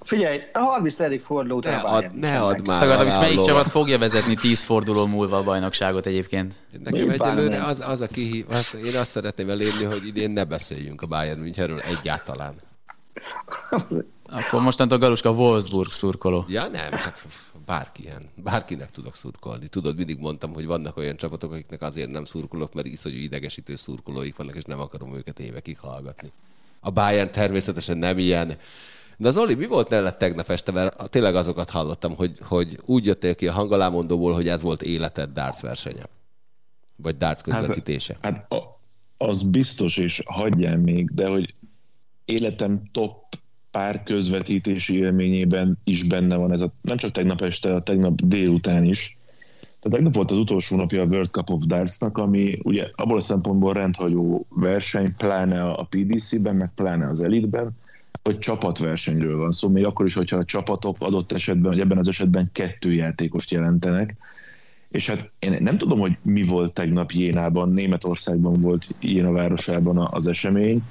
Speaker 6: Figyelj, a 34. forduló után
Speaker 1: Ne
Speaker 6: a Bayern
Speaker 1: add, ne add már
Speaker 4: Azt akartam, és melyik csapat fogja vezetni 10 forduló múlva a bajnokságot egyébként?
Speaker 1: Nekem
Speaker 6: Még
Speaker 1: egyelőre az, az a kihívás, én azt szeretném elérni, hogy idén ne beszéljünk a Bayern Münchenről egyáltalán. [laughs]
Speaker 4: Akkor mostantól Galuska Wolfsburg szurkoló.
Speaker 1: Ja, nem, hát bárki ilyen. Bárkinek tudok szurkolni. Tudod, mindig mondtam, hogy vannak olyan csapatok, akiknek azért nem szurkolok, mert iszonyú idegesítő szurkolóik vannak, és nem akarom őket évekig hallgatni. A Bayern természetesen nem ilyen. De az Oli, mi volt nálad tegnap este? Mert tényleg azokat hallottam, hogy, hogy úgy jöttél ki a hangalámondóból, hogy ez volt életed darts versenye. Vagy darts közvetítése.
Speaker 5: Hát, hát az biztos, és hagyjál még, de hogy életem top pár közvetítési élményében is benne van ez a, nem csak tegnap este, a tegnap délután is. Tehát tegnap volt az utolsó napja a World Cup of Darts-nak, ami ugye abból a szempontból rendhagyó verseny, pláne a PDC-ben, meg pláne az Elite-ben, hogy csapatversenyről van szó, szóval még akkor is, hogyha a csapatok adott esetben, vagy ebben az esetben kettő játékost jelentenek. És hát én nem tudom, hogy mi volt tegnap Jénában, Németországban volt Jéna városában az esemény,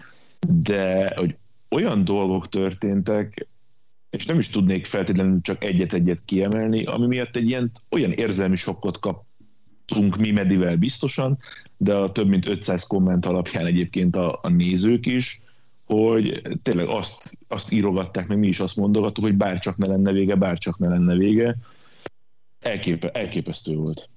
Speaker 5: de hogy olyan dolgok történtek, és nem is tudnék feltétlenül csak egyet-egyet kiemelni, ami miatt egy ilyen olyan érzelmi sokkot kaptunk mi Medivel biztosan, de a több mint 500 komment alapján egyébként a, a nézők is, hogy tényleg azt, azt írogatták, meg mi is azt mondogattuk, hogy bárcsak ne lenne vége, bárcsak ne lenne vége. Elképe, elképesztő volt.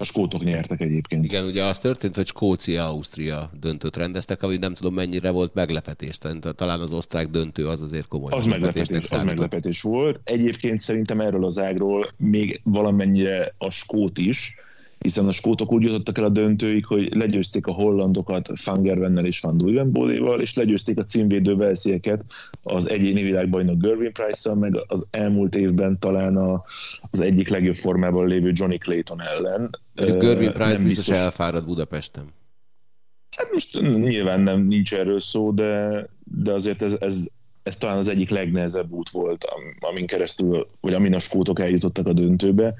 Speaker 5: A skótok nyertek egyébként.
Speaker 1: Igen, ugye az történt, hogy Skócia-Ausztria döntőt rendeztek, ami nem tudom mennyire volt meglepetés. Talán az osztrák döntő az azért komoly
Speaker 5: az meglepetés, az meglepetés volt. Egyébként szerintem erről az ágról még valamennyire a skót is, hiszen a skótok úgy jutottak el a döntőig, hogy legyőzték a hollandokat Fangervennel és Van Duivenboléval, és legyőzték a címvédő velszieket az egyéni világbajnok Gervin Price-szal, meg az elmúlt évben talán a, az egyik legjobb formában lévő Johnny Clayton ellen.
Speaker 1: Gervin Price nem biztos, biztos elfárad Budapesten.
Speaker 5: Hát most nyilván nem nincs erről szó, de, de azért ez, ez, ez talán az egyik legnehezebb út volt, amin keresztül, vagy amin a skótok eljutottak a döntőbe.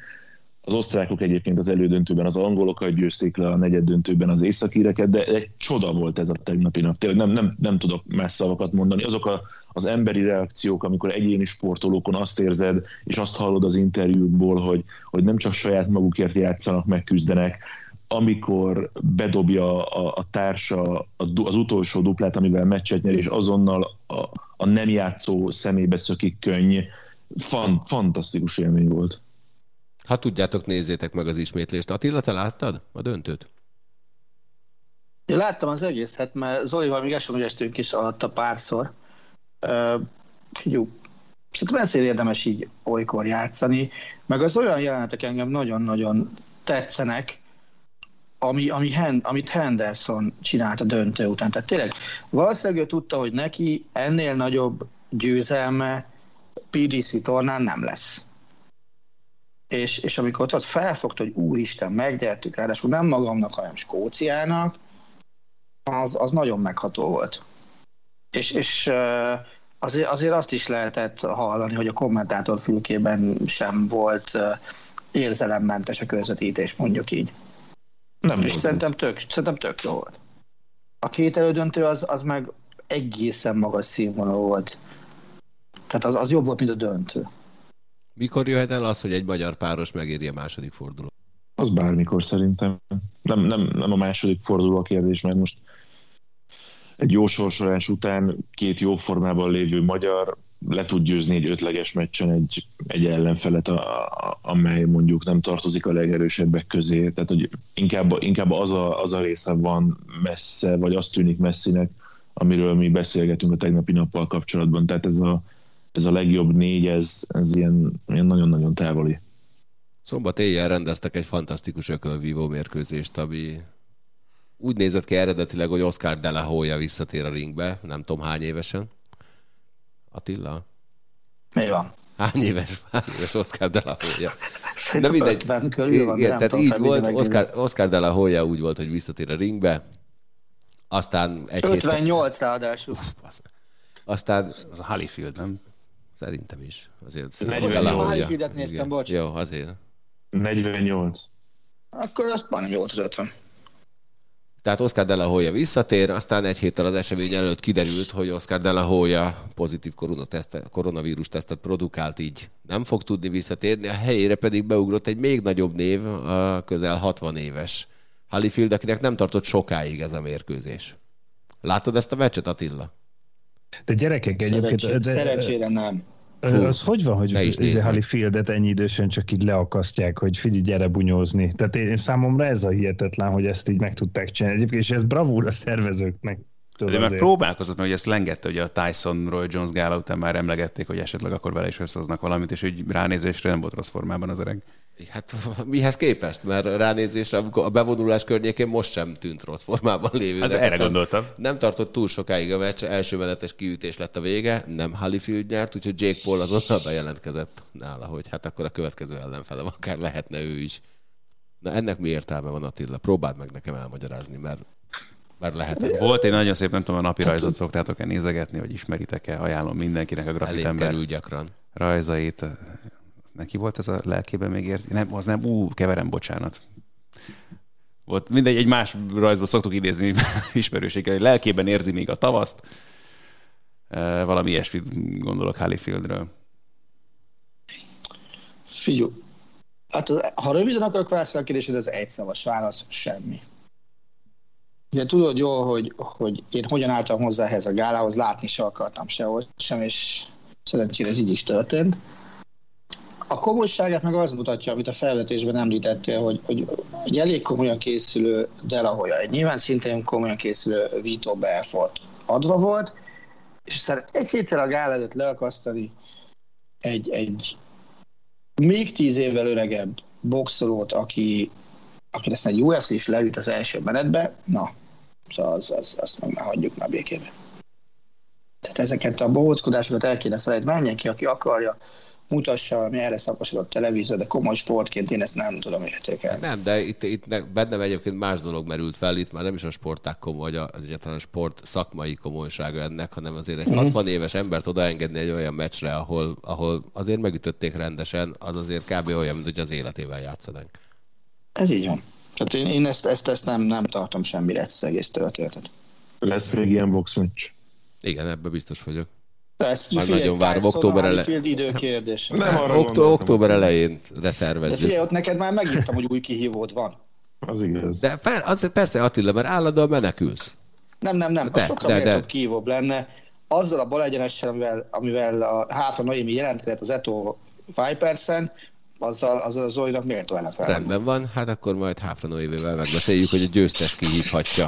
Speaker 5: Az osztrákok egyébként az elődöntőben az angolokat győzték le, a negyed döntőben az északíreket, de egy csoda volt ez a tegnapi nap. Tényleg nem, nem, nem tudok más szavakat mondani. Azok a, az emberi reakciók, amikor egyéni sportolókon azt érzed, és azt hallod az interjúkból, hogy, hogy nem csak saját magukért játszanak, megküzdenek, amikor bedobja a, a társa az utolsó duplát, amivel meccset nyer, és azonnal a, a nem játszó szemébe szökik könny, fan, fantasztikus élmény volt.
Speaker 1: Ha tudjátok, nézzétek meg az ismétlést. Attila, te láttad a döntőt?
Speaker 6: Én láttam az egészet, mert Zolival még esom, estünk is alatta párszor. Uh, figyú, szerintem ezért érdemes így olykor játszani, meg az olyan jelenetek engem nagyon-nagyon tetszenek, ami, ami Hen, amit Henderson csinált a döntő után. Tehát tényleg valószínűleg ő tudta, hogy neki ennél nagyobb győzelme PDC tornán nem lesz és, és amikor ott felfogta, hogy úristen, meggyertük, ráadásul nem magamnak, hanem Skóciának, az, az nagyon megható volt. És, és azért, azért azt is lehetett hallani, hogy a kommentátor fülkében sem volt érzelemmentes a közvetítés, mondjuk így. Nem és szerintem tök, szerintem tök jó volt. A két elődöntő az, az meg egészen magas színvonal volt. Tehát az, az jobb volt, mint a döntő.
Speaker 1: Mikor jöhet el az, hogy egy magyar páros megéri a második forduló?
Speaker 5: Az bármikor szerintem. Nem, nem, nem a második forduló a kérdés, mert most egy jó sorsolás után két jó formában lévő magyar le tud győzni egy ötleges meccsen egy, egy ellenfelet, a, a, amely mondjuk nem tartozik a legerősebbek közé. Tehát, hogy inkább, inkább az, a, az a része van messze, vagy azt tűnik messzinek, amiről mi beszélgetünk a tegnapi nappal kapcsolatban. Tehát ez a, ez a legjobb négy, ez, ez ilyen, ilyen nagyon-nagyon távoli.
Speaker 1: Szombat éjjel rendeztek egy fantasztikus ökölvívó mérkőzést, ami úgy nézett ki eredetileg, hogy Oscar de la Hoya visszatér a ringbe, nem tudom hány évesen. Attila?
Speaker 6: Mi van?
Speaker 1: Hány éves, hány éves Oscar de la Hoya?
Speaker 6: De mindegy. Körül van,
Speaker 1: igen, tehát így volt, Oscar, Oscar de la Hoya úgy volt, hogy visszatér a ringbe, aztán egy
Speaker 6: 58 héttel... ráadásul.
Speaker 1: Aztán...
Speaker 3: Az a Hollyfield, nem?
Speaker 1: Szerintem is. Azért
Speaker 6: 48. néztem, bocs.
Speaker 1: Jó, azért.
Speaker 5: 48.
Speaker 6: Akkor az már nem volt az 50.
Speaker 1: Tehát Oscar de la Hoya visszatér, aztán egy héttel az esemény előtt kiderült, hogy Oscar de la Hoya pozitív koronavírus tesztet produkált, így nem fog tudni visszatérni, a helyére pedig beugrott egy még nagyobb név, a közel 60 éves Halifield, akinek nem tartott sokáig ez a mérkőzés. Látod ezt a meccset, Attila?
Speaker 2: De gyerekek egyébként...
Speaker 6: Szerencsére, de, szerencsére nem.
Speaker 2: Fú, az hogy van, hogy Fieldet ennyi idősen csak így leakasztják, hogy figyelj, gyere bunyózni. Tehát én, számomra ez a hihetetlen, hogy ezt így meg tudták csinálni. Egyébként, és ez bravúr a szervezőknek.
Speaker 3: De már próbálkozott, mert hogy ezt lengette, hogy a Tyson Roy Jones gála után már emlegették, hogy esetleg akkor vele is összehoznak valamit, és hogy ránézésre nem volt rossz formában az öreg.
Speaker 1: Hát [laughs] mihez képest? Mert ránézésre a bevonulás környékén most sem tűnt rossz formában lévő.
Speaker 3: Hát erre gondoltam.
Speaker 1: Nem tartott túl sokáig a meccs, első menetes kiütés lett a vége, nem Halifield nyert, úgyhogy Jake Paul azonnal bejelentkezett nála, hogy hát akkor a következő ellenfelem akár lehetne ő is. Na ennek mi értelme van Attila? Próbáld meg nekem elmagyarázni, mert mert lehet.
Speaker 3: Volt egy nagyon szép, nem tudom, a napi rajzot szoktátok-e nézegetni, hogy ismeritek-e, ajánlom mindenkinek a grafitember
Speaker 1: gyakran.
Speaker 3: rajzait. Neki volt ez a lelkében még érzi? Nem, az nem, ú, keverem, bocsánat. Volt mindegy, egy más rajzból szoktuk idézni [laughs] ismerőséggel, hogy lelkében érzi még a tavaszt. E, valami ilyesmit gondolok Hallifieldről.
Speaker 6: Figyelj, hát ha röviden akarok válaszolni a kérdésed, az egy szavas válasz, semmi. Ugye tudod jól, hogy, hogy én hogyan álltam hozzá ehhez a gálához, látni se akartam sehol sem, és szerencsére ez így is történt. A komolyságát meg az mutatja, amit a felvetésben említettél, hogy, hogy egy elég komolyan készülő Delahoya, egy nyilván szintén komolyan készülő Vito Belfort adva volt, és szeret egy héttel a gál előtt leakasztani egy, egy még tíz évvel öregebb boxolót, aki, aki ezt egy UFC is leüt az első menetbe, na, szóval az, az, azt meg már hagyjuk már békében. Tehát ezeket a bohóckodásokat el kéne felejteni, menjen ki, aki akarja, mutassa, ami erre szakosodott televízió, de komoly sportként én ezt nem tudom értékelni.
Speaker 1: Nem, de itt, itt bennem egyébként más dolog merült fel, itt már nem is a sporták komoly, az egyáltalán a sport szakmai komolysága ennek, hanem azért egy 60 mhm. éves embert odaengedni egy olyan meccsre, ahol, ahol azért megütötték rendesen, az azért kb. olyan, mint hogy az életével játszanak.
Speaker 6: Ez így van. Tehát én, én ezt, ezt, ezt nem, nem tartom semmire, ezt az egész történetet.
Speaker 5: Lesz még ilyen boxmeccs?
Speaker 1: Igen, ebben biztos vagyok.
Speaker 6: Ezt Már nagyon várom, október elején. időkérdés.
Speaker 1: Nem arra Októ- október elején reszervezzük. De
Speaker 6: figyelj, ott neked már megírtam, hogy új kihívód van.
Speaker 5: Az igaz.
Speaker 1: De fel, az, persze Attila, mert állandóan menekülsz.
Speaker 6: Nem, nem, nem. De, sokkal de, de. kihívóbb lenne. Azzal a balegyenessel, amivel, amivel a Háfa Noémi jelentkezett az Eto Vipersen, azzal, azzal a Zolinak méltó ellenfel.
Speaker 1: Rendben van, hát akkor majd Háfra Noévével megbeszéljük, hogy a győztes kihívhatja.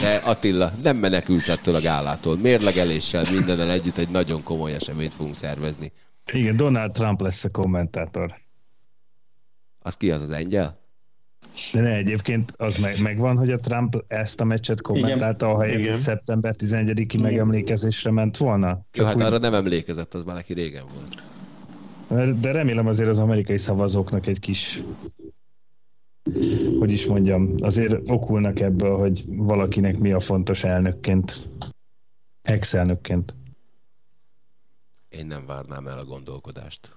Speaker 1: De Attila, nem menekülsz ettől a gálától. Mérlegeléssel, mindennel együtt egy nagyon komoly eseményt fogunk szervezni.
Speaker 2: Igen, Donald Trump lesz a kommentátor.
Speaker 1: Az ki az az engyel?
Speaker 2: De ne, egyébként az meg, megvan, hogy a Trump ezt a meccset kommentálta, ha egy szeptember 11-i megemlékezésre ment volna?
Speaker 1: Csak Jó, hát úgy... arra nem emlékezett, az már neki régen volt.
Speaker 2: De remélem azért az amerikai szavazóknak egy kis hogy is mondjam, azért okulnak ebből, hogy valakinek mi a fontos elnökként, ex-elnökként.
Speaker 1: Én nem várnám el a gondolkodást.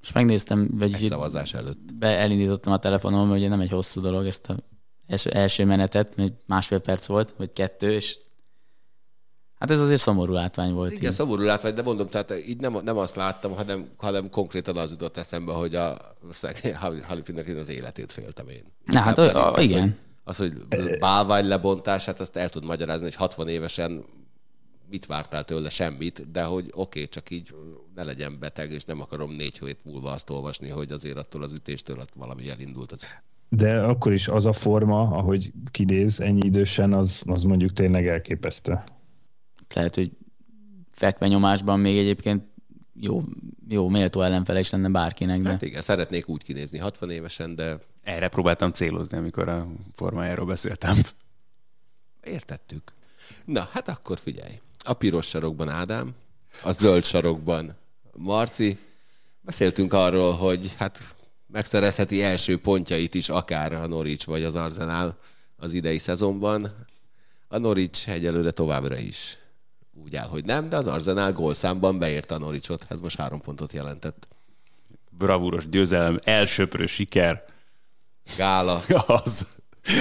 Speaker 4: És megnéztem, vagy
Speaker 1: egy szavazás előtt.
Speaker 4: Be elindítottam a telefonom, hogy nem egy hosszú dolog ezt a első menetet, mert másfél perc volt, vagy kettő, és Hát ez azért szomorú látvány volt.
Speaker 1: Igen, így. szomorú látvány, de mondom, tehát így nem, nem azt láttam, hanem, hanem konkrétan az jutott eszembe, hogy a Halifinnek az életét féltem én.
Speaker 4: Na, hát a,
Speaker 1: az,
Speaker 4: igen.
Speaker 1: Az, hogy, az, hogy bálvány lebontás, hát azt el tud magyarázni, hogy 60 évesen mit vártál tőle, semmit, de hogy oké, okay, csak így ne legyen beteg, és nem akarom négy hét múlva azt olvasni, hogy azért attól az ütéstől ott valami elindult. Az...
Speaker 2: De akkor is az a forma, ahogy kinéz ennyi idősen, az, az mondjuk tényleg elképesztő
Speaker 4: lehet, hogy fekvenyomásban még egyébként jó, jó méltó ellenfele is lenne bárkinek. De...
Speaker 1: Hát igen, szeretnék úgy kinézni 60 évesen, de...
Speaker 3: Erre próbáltam célozni, amikor a formájáról beszéltem.
Speaker 1: Értettük. Na, hát akkor figyelj. A piros sarokban Ádám, a zöld sarokban Marci. Beszéltünk arról, hogy hát megszerezheti első pontjait is akár a Norwich vagy az Arsenal az idei szezonban. A Norwich egyelőre továbbra is úgy áll, hogy nem, de az Arsenal gólszámban beérte a Norwichot, ez most három pontot jelentett.
Speaker 3: Bravúros győzelem, elsőprő siker.
Speaker 1: Gála. [laughs]
Speaker 3: az.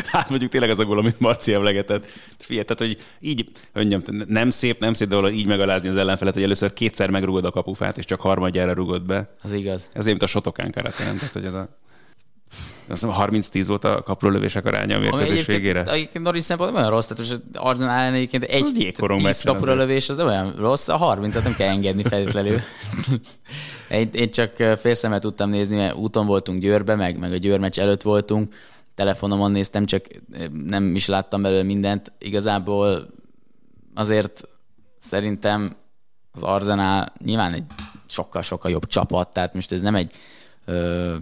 Speaker 3: Hát mondjuk tényleg az a gól, amit Marci emlegetett. Figyelj, tehát, hogy így, mondjam, nem szép, nem szép dolog így megalázni az ellenfelet, hogy először kétszer megrugod a kapufát, és csak harmadjára rugod be.
Speaker 4: Az igaz.
Speaker 3: Ez mint a sotokán keretén. Tehát, hogy ez a azt hiszem 30-10 volt a kaprólövések aránya a mérkőzés végére.
Speaker 4: Egyébként Norris szempontból olyan rossz, tehát most Arzenál ellen egyébként egy 10 kaprólövés az olyan rossz, a 30-at nem kell engedni feltétlenül. [laughs] én, én csak félszemmel tudtam nézni, mert úton voltunk Győrbe, meg, meg a Győr meccs előtt voltunk, telefonomon néztem, csak nem is láttam belőle mindent. Igazából azért szerintem az Arzenál nyilván egy sokkal-sokkal jobb csapat, tehát most ez nem egy ö,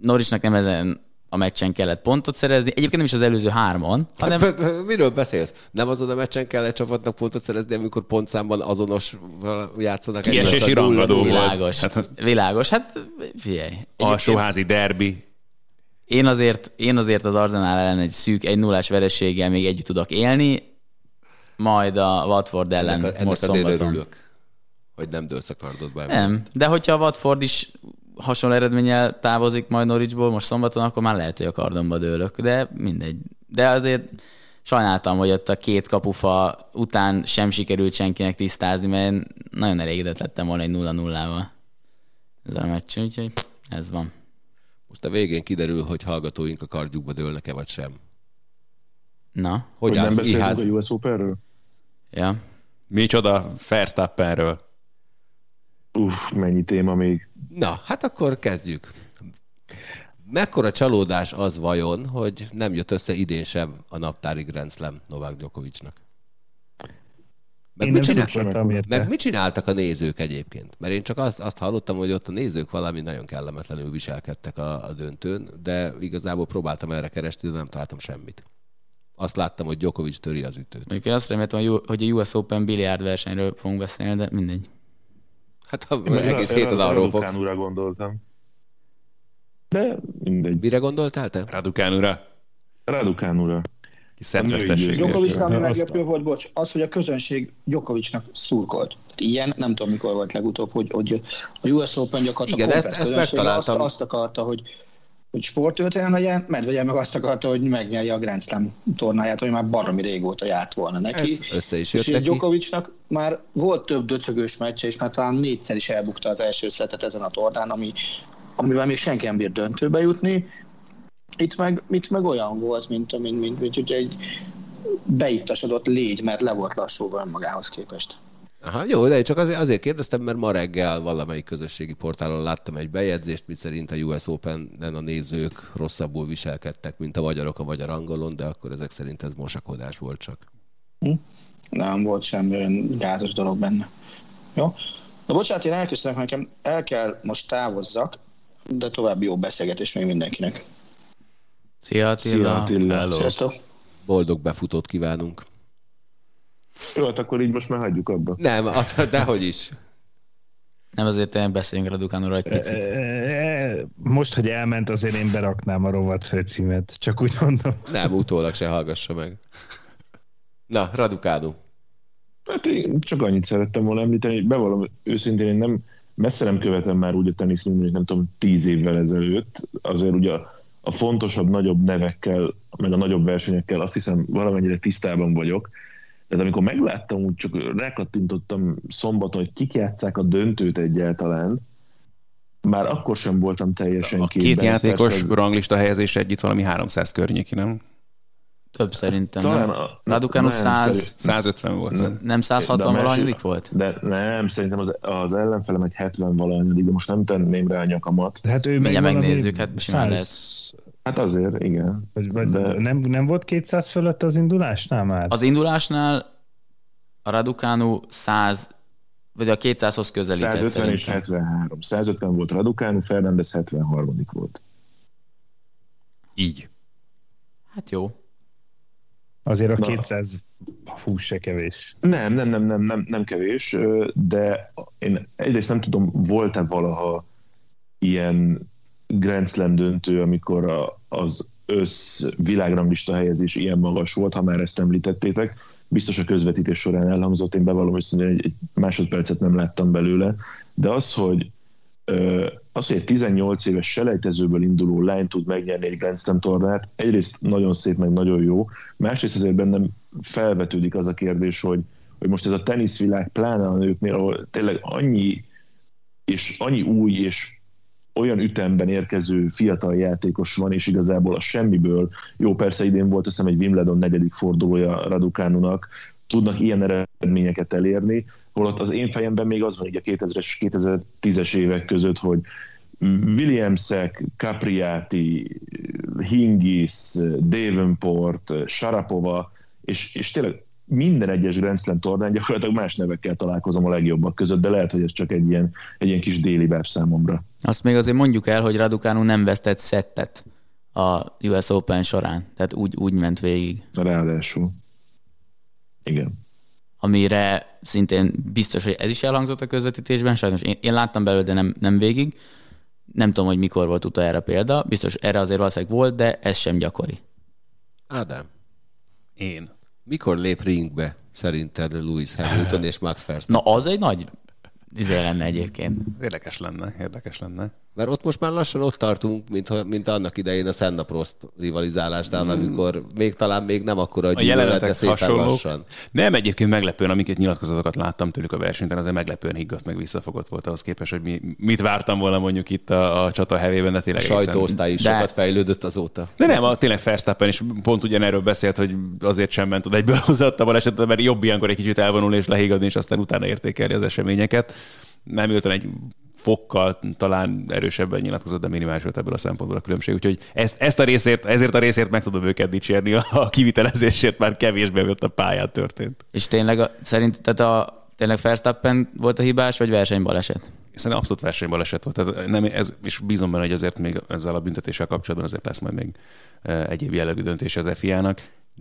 Speaker 4: Norrisnak nem ezen a meccsen kellett pontot szerezni, egyébként nem is az előző hárman, hanem...
Speaker 1: Hát, miről beszélsz? Nem azon a meccsen kell egy csapatnak pontot szerezni, amikor pontszámban azonos játszanak.
Speaker 3: Kiesési rangadó volt.
Speaker 4: Világos, hát, világos, hát figyelj.
Speaker 3: Alsóházi derbi.
Speaker 4: Én azért, én azért az Arsenal ellen egy szűk, egy nullás vereséggel még együtt tudok élni, majd a Watford ellen
Speaker 1: ennek, ennek
Speaker 4: most
Speaker 1: azért örülök, hogy nem dőlsz a kardodba.
Speaker 4: Nem, de hogyha a Watford is hasonló eredménnyel távozik majd Norwichból most szombaton, akkor már lehet, hogy a kardomba dőlök, de mindegy. De azért sajnáltam, hogy ott a két kapufa után sem sikerült senkinek tisztázni, mert én nagyon elégedett lettem volna egy 0-0-val ezzel a meccsen, úgyhogy ez van.
Speaker 1: Most a végén kiderül, hogy hallgatóink a kardjukba dőlnek-e vagy sem.
Speaker 4: Na,
Speaker 1: Hogy,
Speaker 5: Hogy nem
Speaker 1: állsz,
Speaker 5: beszélünk
Speaker 1: Iház?
Speaker 5: a US Openről?
Speaker 4: ja.
Speaker 3: Micsoda Verstappenről.
Speaker 5: Uff, mennyi téma még.
Speaker 1: Na, hát akkor kezdjük. Mekkora csalódás az vajon, hogy nem jött össze idén sem a naptári Grand Slam Novák Djokovicnak? Meg
Speaker 2: Én
Speaker 1: mit, csinál... meg mit csináltak a nézők egyébként? Mert én csak azt, azt hallottam, hogy ott a nézők valami nagyon kellemetlenül viselkedtek a, a döntőn, de igazából próbáltam erre keresni, de nem találtam semmit. Azt láttam, hogy Djokovic töri az ütőt.
Speaker 4: Én azt reméltem, hogy- hogy a US Open biliárd versenyről fogunk beszélni, de mindegy.
Speaker 1: Hát ha egész héten arról fogsz.
Speaker 5: Raducanu-ra gondoltam. De mindegy.
Speaker 1: Mire gondoltál te?
Speaker 3: Radukán ura,
Speaker 5: A győztes.
Speaker 6: Djokovicnak ami
Speaker 2: Azt-
Speaker 6: meglepő volt, bocs, az, hogy a közönség Djokovicnak szurkolt. Ilyen, nem tudom mikor volt legutóbb, hogy, hogy a US Open gyakorlatilag
Speaker 1: Igen, ezt- ezt megtaláltam.
Speaker 6: Azt, azt akarta, hogy hogy sportöltően legyen, Medvegyen meg azt akarta, hogy megnyerje a Grand Slam tornáját, hogy már baromi régóta járt volna neki.
Speaker 1: Ez össze is
Speaker 6: És
Speaker 1: jött
Speaker 6: ugye
Speaker 1: neki.
Speaker 6: Djokovicnak már volt több döcögős meccse, és már talán négyszer is elbukta az első szetet ezen a tornán, ami, amivel még senki nem bír döntőbe jutni. Itt meg, itt meg olyan volt, mint, mint, mint, mint, mint egy beittasodott légy, mert le volt lassúva önmagához képest.
Speaker 1: Aha, jó, de csak azért, azért kérdeztem, mert ma reggel valamelyik közösségi portálon láttam egy bejegyzést, miszerint a US Open-en a nézők rosszabbul viselkedtek, mint a magyarok a magyar angolon, de akkor ezek szerint ez mosakodás volt csak.
Speaker 6: Nem volt semmi olyan gázos dolog benne. Jó? Na bocsánat, én elköszönök, nekem el kell most távozzak, de további jó beszélgetés még mindenkinek.
Speaker 4: Szia Attila!
Speaker 5: Szia Attila.
Speaker 3: Hello.
Speaker 6: Sziasztok!
Speaker 1: Boldog befutót kívánunk.
Speaker 5: Jó, hát akkor így most már hagyjuk abba.
Speaker 1: Nem, at- dehogy is.
Speaker 4: Nem azért beszéljünk Radukánról egy picit.
Speaker 2: E, Most, hogy elment, azért én beraknám a rovat főcímet. Csak úgy mondom.
Speaker 1: Nem, utólag se hallgassa meg. Na, Radukádu.
Speaker 5: Hát én csak annyit szerettem volna említeni, hogy bevallom őszintén, én nem, messze nem követem már úgy a tenisz, mint nem tudom, tíz évvel ezelőtt. Azért ugye a, a fontosabb, nagyobb nevekkel, meg a nagyobb versenyekkel azt hiszem valamennyire tisztában vagyok. Tehát amikor megláttam, úgy csak rákattintottam szombaton, hogy kik játszák a döntőt egyáltalán, már akkor sem voltam teljesen
Speaker 3: A
Speaker 5: képben.
Speaker 3: két játékos
Speaker 5: Persze,
Speaker 3: ranglista helyezés együtt valami 300 környéki, nem?
Speaker 4: Több szerintem,
Speaker 5: talán
Speaker 4: nem?
Speaker 5: a-
Speaker 4: Raducanu
Speaker 5: nem,
Speaker 4: 100,
Speaker 3: 150 volt.
Speaker 4: nem 160
Speaker 5: De a másik-
Speaker 4: valahanyadik volt?
Speaker 5: De nem, szerintem az, az ellenfelem egy 70 valahanyadik, de most nem tenném rá a nyakamat.
Speaker 2: Hát ő
Speaker 4: Mindjárt megnézzük, hát simán
Speaker 2: 100
Speaker 5: Hát azért, igen.
Speaker 2: Vagy, vagy
Speaker 5: De-
Speaker 2: nem, nem volt 200 fölött az indulásnál már?
Speaker 4: Az indulásnál a Raducanu 100, vagy a 200-hoz közelített
Speaker 5: 150 és
Speaker 4: szerintem.
Speaker 5: 73. 150 volt Raducanu, Fernandez 73 volt.
Speaker 3: Így.
Speaker 4: Hát jó.
Speaker 2: Azért a
Speaker 5: Na.
Speaker 2: 200 hús se kevés.
Speaker 5: Nem, nem, nem, nem, nem, nem kevés, de én egyrészt nem tudom, volt-e valaha ilyen Grand Slam döntő, amikor a, az össz világranglista helyezés ilyen magas volt, ha már ezt említettétek. Biztos a közvetítés során elhangzott, én bevallom őszintén, egy, egy másodpercet nem láttam belőle, de az, hogy az, hogy egy 18 éves selejtezőből induló lány tud megnyerni egy Grand Slam tornát, egyrészt nagyon szép, meg nagyon jó, másrészt azért bennem felvetődik az a kérdés, hogy, hogy most ez a teniszvilág, pláne a nőknél, ahol tényleg annyi és annyi új és olyan ütemben érkező fiatal játékos van, és igazából a semmiből, jó persze idén volt azt hiszem egy Wimbledon negyedik fordulója Raducanunak, tudnak ilyen eredményeket elérni, holott az én fejemben még az van így a 2000-es, 2010-es évek között, hogy Williamsek, Capriati, Hingis, Davenport, Sharapova, és, és tényleg minden egyes Grand Slam tornán gyakorlatilag más nevekkel találkozom a legjobbak között, de lehet, hogy ez csak egy ilyen, egy ilyen kis déli web számomra.
Speaker 4: Azt még azért mondjuk el, hogy Raducanu nem vesztett szettet a US Open során, tehát úgy, úgy ment végig.
Speaker 5: Ráadásul. Igen.
Speaker 4: Amire szintén biztos, hogy ez is elhangzott a közvetítésben, sajnos én, én láttam belőle, de nem, nem végig. Nem tudom, hogy mikor volt utoljára példa, biztos erre azért valószínűleg volt, de ez sem gyakori.
Speaker 1: Ádám,
Speaker 3: Én.
Speaker 1: Mikor lép ringbe szerinted Lewis Hamilton [laughs] és Max Verstappen?
Speaker 4: Na, az egy nagy izé lenne egyébként.
Speaker 3: Érdekes lenne, érdekes lenne.
Speaker 1: Mert ott most már lassan ott tartunk, mint, mint annak idején a Senna Prost rivalizálásnál, amikor még talán még nem akkora a
Speaker 3: A
Speaker 1: gyűlölet, de
Speaker 3: jelenetek
Speaker 1: szépen
Speaker 3: hasonlók.
Speaker 1: lassan.
Speaker 3: Nem, egyébként meglepően, amiket nyilatkozatokat láttam tőlük a versenyten, azért meglepően higgadt, meg visszafogott volt ahhoz képest, hogy mi, mit vártam volna mondjuk itt a, a csata hevében, de
Speaker 1: A
Speaker 3: tényleg egészen-
Speaker 1: sajtóosztály is
Speaker 4: De-
Speaker 1: sokat fejlődött azóta.
Speaker 3: De nem, a, tényleg Verstappen is pont ugyanerről beszélt, hogy azért sem ment oda egyből [laughs] hozott a balesetet, mert jobb ilyenkor egy kicsit elvonulni és lehiggadni, és aztán utána értékelni az eseményeket. Nem ültem egy fokkal talán erősebben nyilatkozott, de minimális volt ebből a szempontból a különbség. Úgyhogy ezt, ezt a részét, ezért a részért meg tudom őket dicsérni, a kivitelezésért már kevésbé, ott a pályán történt.
Speaker 4: És tényleg a, szerint, tehát a, tényleg Verstappen volt a hibás, vagy versenybaleset?
Speaker 3: Szerintem abszolút versenybaleset volt. Tehát nem, ez, és bízom benne, hogy azért még ezzel a büntetéssel kapcsolatban azért lesz majd még e, egyéb jellegű döntés az FIA-nak.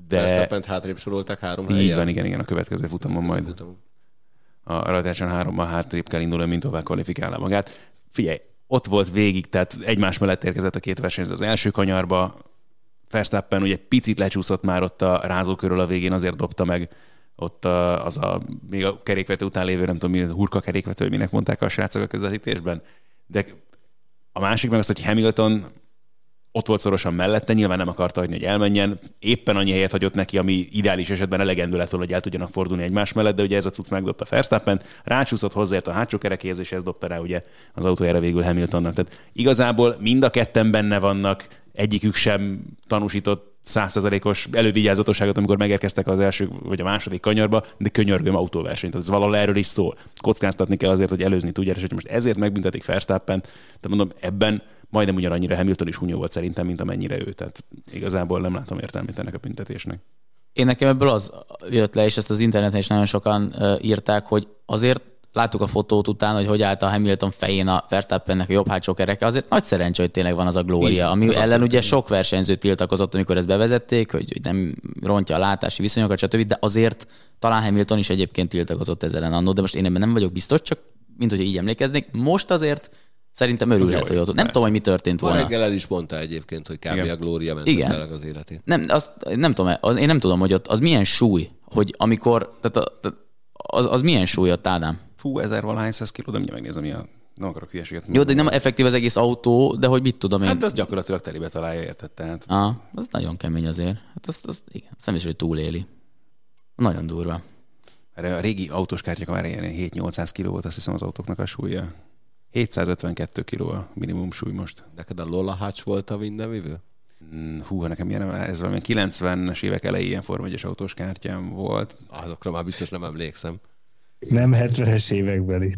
Speaker 1: De...
Speaker 3: De
Speaker 1: Verstappent hátrébb sorolták három
Speaker 3: így
Speaker 1: helyen.
Speaker 3: van, igen, igen, a következő futamon majd
Speaker 1: Futamon.
Speaker 3: A rajtáson hárommal hátrébb kell indulni, mint tovább kvalifikálná magát. Figyelj, ott volt végig, tehát egymás mellett érkezett a két versenyző az első kanyarba. Verstappen ugye picit lecsúszott már ott a rázókörül a végén, azért dobta meg ott a, az a, még a kerékvető után lévő, nem tudom mi, az hurka kerékvető, minek mondták a srácok a közvetítésben. De a másik meg az, hogy Hamilton ott volt szorosan mellette, nyilván nem akarta hagyni, hogy elmenjen. Éppen annyi helyet hagyott neki, ami ideális esetben elegendő lett volna, hogy el tudjanak fordulni egymás mellett, de ugye ez a cucc megdobta Verstappen, rácsúszott hozzáért a hátsó kerekéhez, és ez dobta rá ugye az autójára végül Hamiltonnak. Tehát igazából mind a ketten benne vannak, egyikük sem tanúsított százszerzalékos elővigyázatosságot, amikor megérkeztek az első vagy a második kanyarba, de könyörgöm autóversenyt. Tehát ez valahol erről is szól. Kockáztatni kell azért, hogy előzni tudják, és hogy most ezért megbüntetik Verstappen. Tehát mondom, ebben majdnem ugyanannyira Hamilton is hunyó volt szerintem, mint amennyire ő. Tehát igazából nem látom értelmét ennek a büntetésnek.
Speaker 4: Én nekem ebből az jött le, és ezt az interneten is nagyon sokan írták, hogy azért láttuk a fotót után, hogy hogy állt a Hamilton fején a Verstappennek a jobb hátsó kereke, azért nagy szerencsé, hogy tényleg van az a glória,
Speaker 3: Így,
Speaker 4: ami
Speaker 3: az
Speaker 4: ellen ugye sok versenyző tiltakozott, amikor ezt bevezették, hogy hogy nem rontja a látási viszonyokat, stb., de azért talán Hamilton is egyébként tiltakozott ezzel ellen annó, de most én ebben nem vagyok biztos, csak mint hogy így emlékeznék. Most azért szerintem örülhet, hogy ott.
Speaker 3: ez
Speaker 4: Nem
Speaker 3: persze.
Speaker 4: tudom, hogy mi történt
Speaker 1: Ma
Speaker 4: volna.
Speaker 1: reggel el is mondta egyébként, hogy kb.
Speaker 3: Igen.
Speaker 1: a Glória ment
Speaker 4: Igen.
Speaker 1: az életét.
Speaker 4: Nem, azt, nem tudom, az, én nem tudom, hogy ott az milyen súly, hogy amikor, tehát a, tehát az, az milyen súly ott, Ádám?
Speaker 3: Fú, ezer valahány száz kiló, de mindjárt megnézem, mi a... Nem akarok hülyeséget
Speaker 4: Jó, de nem effektív az egész autó, de hogy mit tudom én.
Speaker 3: Hát de az gyakorlatilag telibe találja, érted? Tehát
Speaker 4: Ah, az nagyon kemény azért. Hát azt, azt igen, azt nem is, hogy túléli. Nagyon durva.
Speaker 3: erre a régi autós kártyák már ilyen 7-800 kiló volt, azt hiszem az autóknak a súlya. 752 kiló a minimum súly most.
Speaker 1: Neked a Lola Hatch volt a mindenvívő?
Speaker 3: Mm, Hú, ha nekem ilyen, ez valami 90-es évek elején ilyen Forma 1 autós kártyám volt.
Speaker 1: Azokra már biztos nem emlékszem.
Speaker 2: Nem 70-es évekbeli.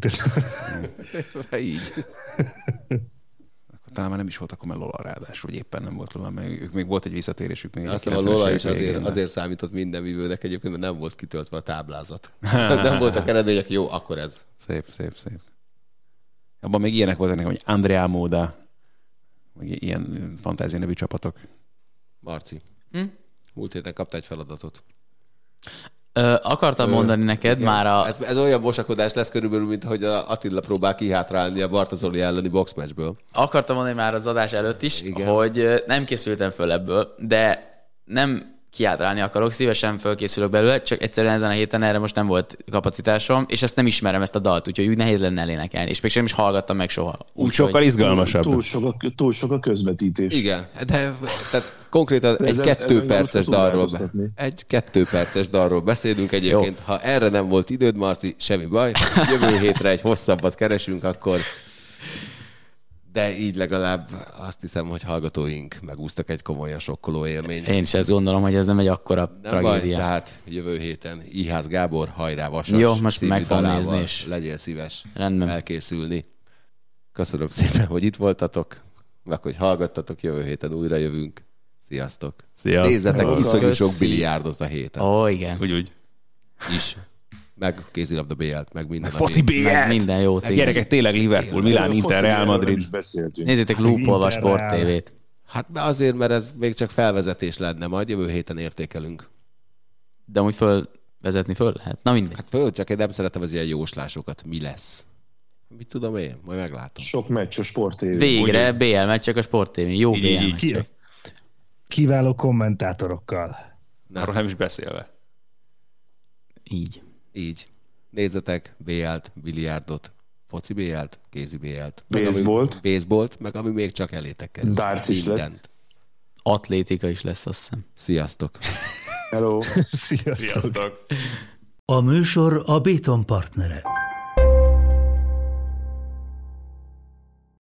Speaker 2: [laughs]
Speaker 1: Így.
Speaker 3: Akkor talán már nem is volt akkor már Lola ráadásul, vagy éppen nem volt Lola, mert ők még volt egy visszatérésük. Még
Speaker 1: Azt
Speaker 3: egy
Speaker 1: hiszem a Lola
Speaker 3: 90-es
Speaker 1: is azért,
Speaker 3: végén.
Speaker 1: azért számított mindenvívőnek egyébként, mert nem volt kitöltve a táblázat. [laughs] nem voltak eredmények, jó, akkor ez.
Speaker 3: Szép, szép, szép. Abban még ilyenek voltak nekem, hogy Andrea Móda, meg ilyen fantázia nevű csapatok.
Speaker 1: Marci.
Speaker 4: Hm?
Speaker 1: Múlt héten kapta egy feladatot.
Speaker 4: Ö, akartam
Speaker 1: Ö,
Speaker 4: mondani neked
Speaker 1: igen.
Speaker 4: már a...
Speaker 1: Ez, ez olyan mosakodás lesz körülbelül, mint hogy a Attila próbál kihátrálni a Bartazoli elleni boxmatchből.
Speaker 4: Akartam mondani már az adás előtt is,
Speaker 1: Igen.
Speaker 4: Hogy nem készültem föl ebből, de nem kiátrálni akarok, szívesen fölkészülök belőle, csak egyszerűen ezen a héten erre most nem volt kapacitásom, és ezt nem ismerem ezt a dalt, úgyhogy úgy nehéz lenne elénekelni, és mégsem is hallgattam meg soha.
Speaker 3: Úgy
Speaker 4: Úgyhogy-
Speaker 3: sokkal izgalmasabb.
Speaker 5: Túl sok, a, túl sok a közvetítés.
Speaker 1: Igen, de tehát konkrétan egy
Speaker 5: Ezen-
Speaker 1: kettő
Speaker 5: ezen
Speaker 1: perces dalról, egy kettő perces dalról beszélünk egyébként. Ha erre nem volt időd, Marci, semmi baj. Jövő hétre egy hosszabbat keresünk, akkor de így legalább azt hiszem, hogy hallgatóink megúsztak egy komolyan sokkoló élményt.
Speaker 4: Én is ezt gondolom, hogy ez nem egy akkora
Speaker 1: Nem baj,
Speaker 4: tragédia.
Speaker 1: tehát jövő héten Iház Gábor, hajrá Vasas
Speaker 4: Jó, most meg fogom nézni, és-
Speaker 1: Legyél szíves
Speaker 4: Rendben.
Speaker 1: elkészülni. Köszönöm szépen, hogy itt voltatok, meg hogy hallgattatok, jövő héten újra jövünk. Sziasztok.
Speaker 3: Sziasztok.
Speaker 1: Nézzetek iszonyú sok biliárdot a héten.
Speaker 4: Ó, igen.
Speaker 3: Úgy, úgy.
Speaker 1: Is. Meg kézilabda BL-t, meg minden.
Speaker 3: Foci
Speaker 1: ami-
Speaker 3: b
Speaker 4: Meg minden jót. igen.
Speaker 3: Gyerekek, tényleg Liverpool, Milán, Inter, Real Madrid.
Speaker 4: Nézzétek Lúpolva
Speaker 2: Inter
Speaker 4: Sport. TV-t.
Speaker 1: Hát azért, mert ez még csak felvezetés lenne, majd jövő héten értékelünk.
Speaker 4: De amúgy fölvezetni föl lehet. Na mindegy.
Speaker 1: Hát föl, csak én nem szeretem az ilyen jóslásokat. Mi lesz? Mit tudom én? Majd meglátom.
Speaker 5: Sok meccs a Sport TV.
Speaker 4: Végre BL meccsek a Sport TV. Jó
Speaker 3: Így,
Speaker 4: BL
Speaker 3: így,
Speaker 4: meccsek.
Speaker 2: kiváló kommentátorokkal.
Speaker 1: Na,
Speaker 3: Arról nem is beszélve.
Speaker 4: Így.
Speaker 1: Így. Nézzetek BL-t, biliárdot, foci BL-t, kézi BL-t.
Speaker 5: Baseballt.
Speaker 1: Baseballt, meg ami még csak elétek kerül.
Speaker 5: Darts is
Speaker 1: Mindent.
Speaker 5: lesz.
Speaker 4: Atlétika is lesz, azt hiszem.
Speaker 1: Sziasztok!
Speaker 5: Hello.
Speaker 2: Sziasztok. [laughs]
Speaker 3: Sziasztok!
Speaker 7: A műsor a Béton partnere.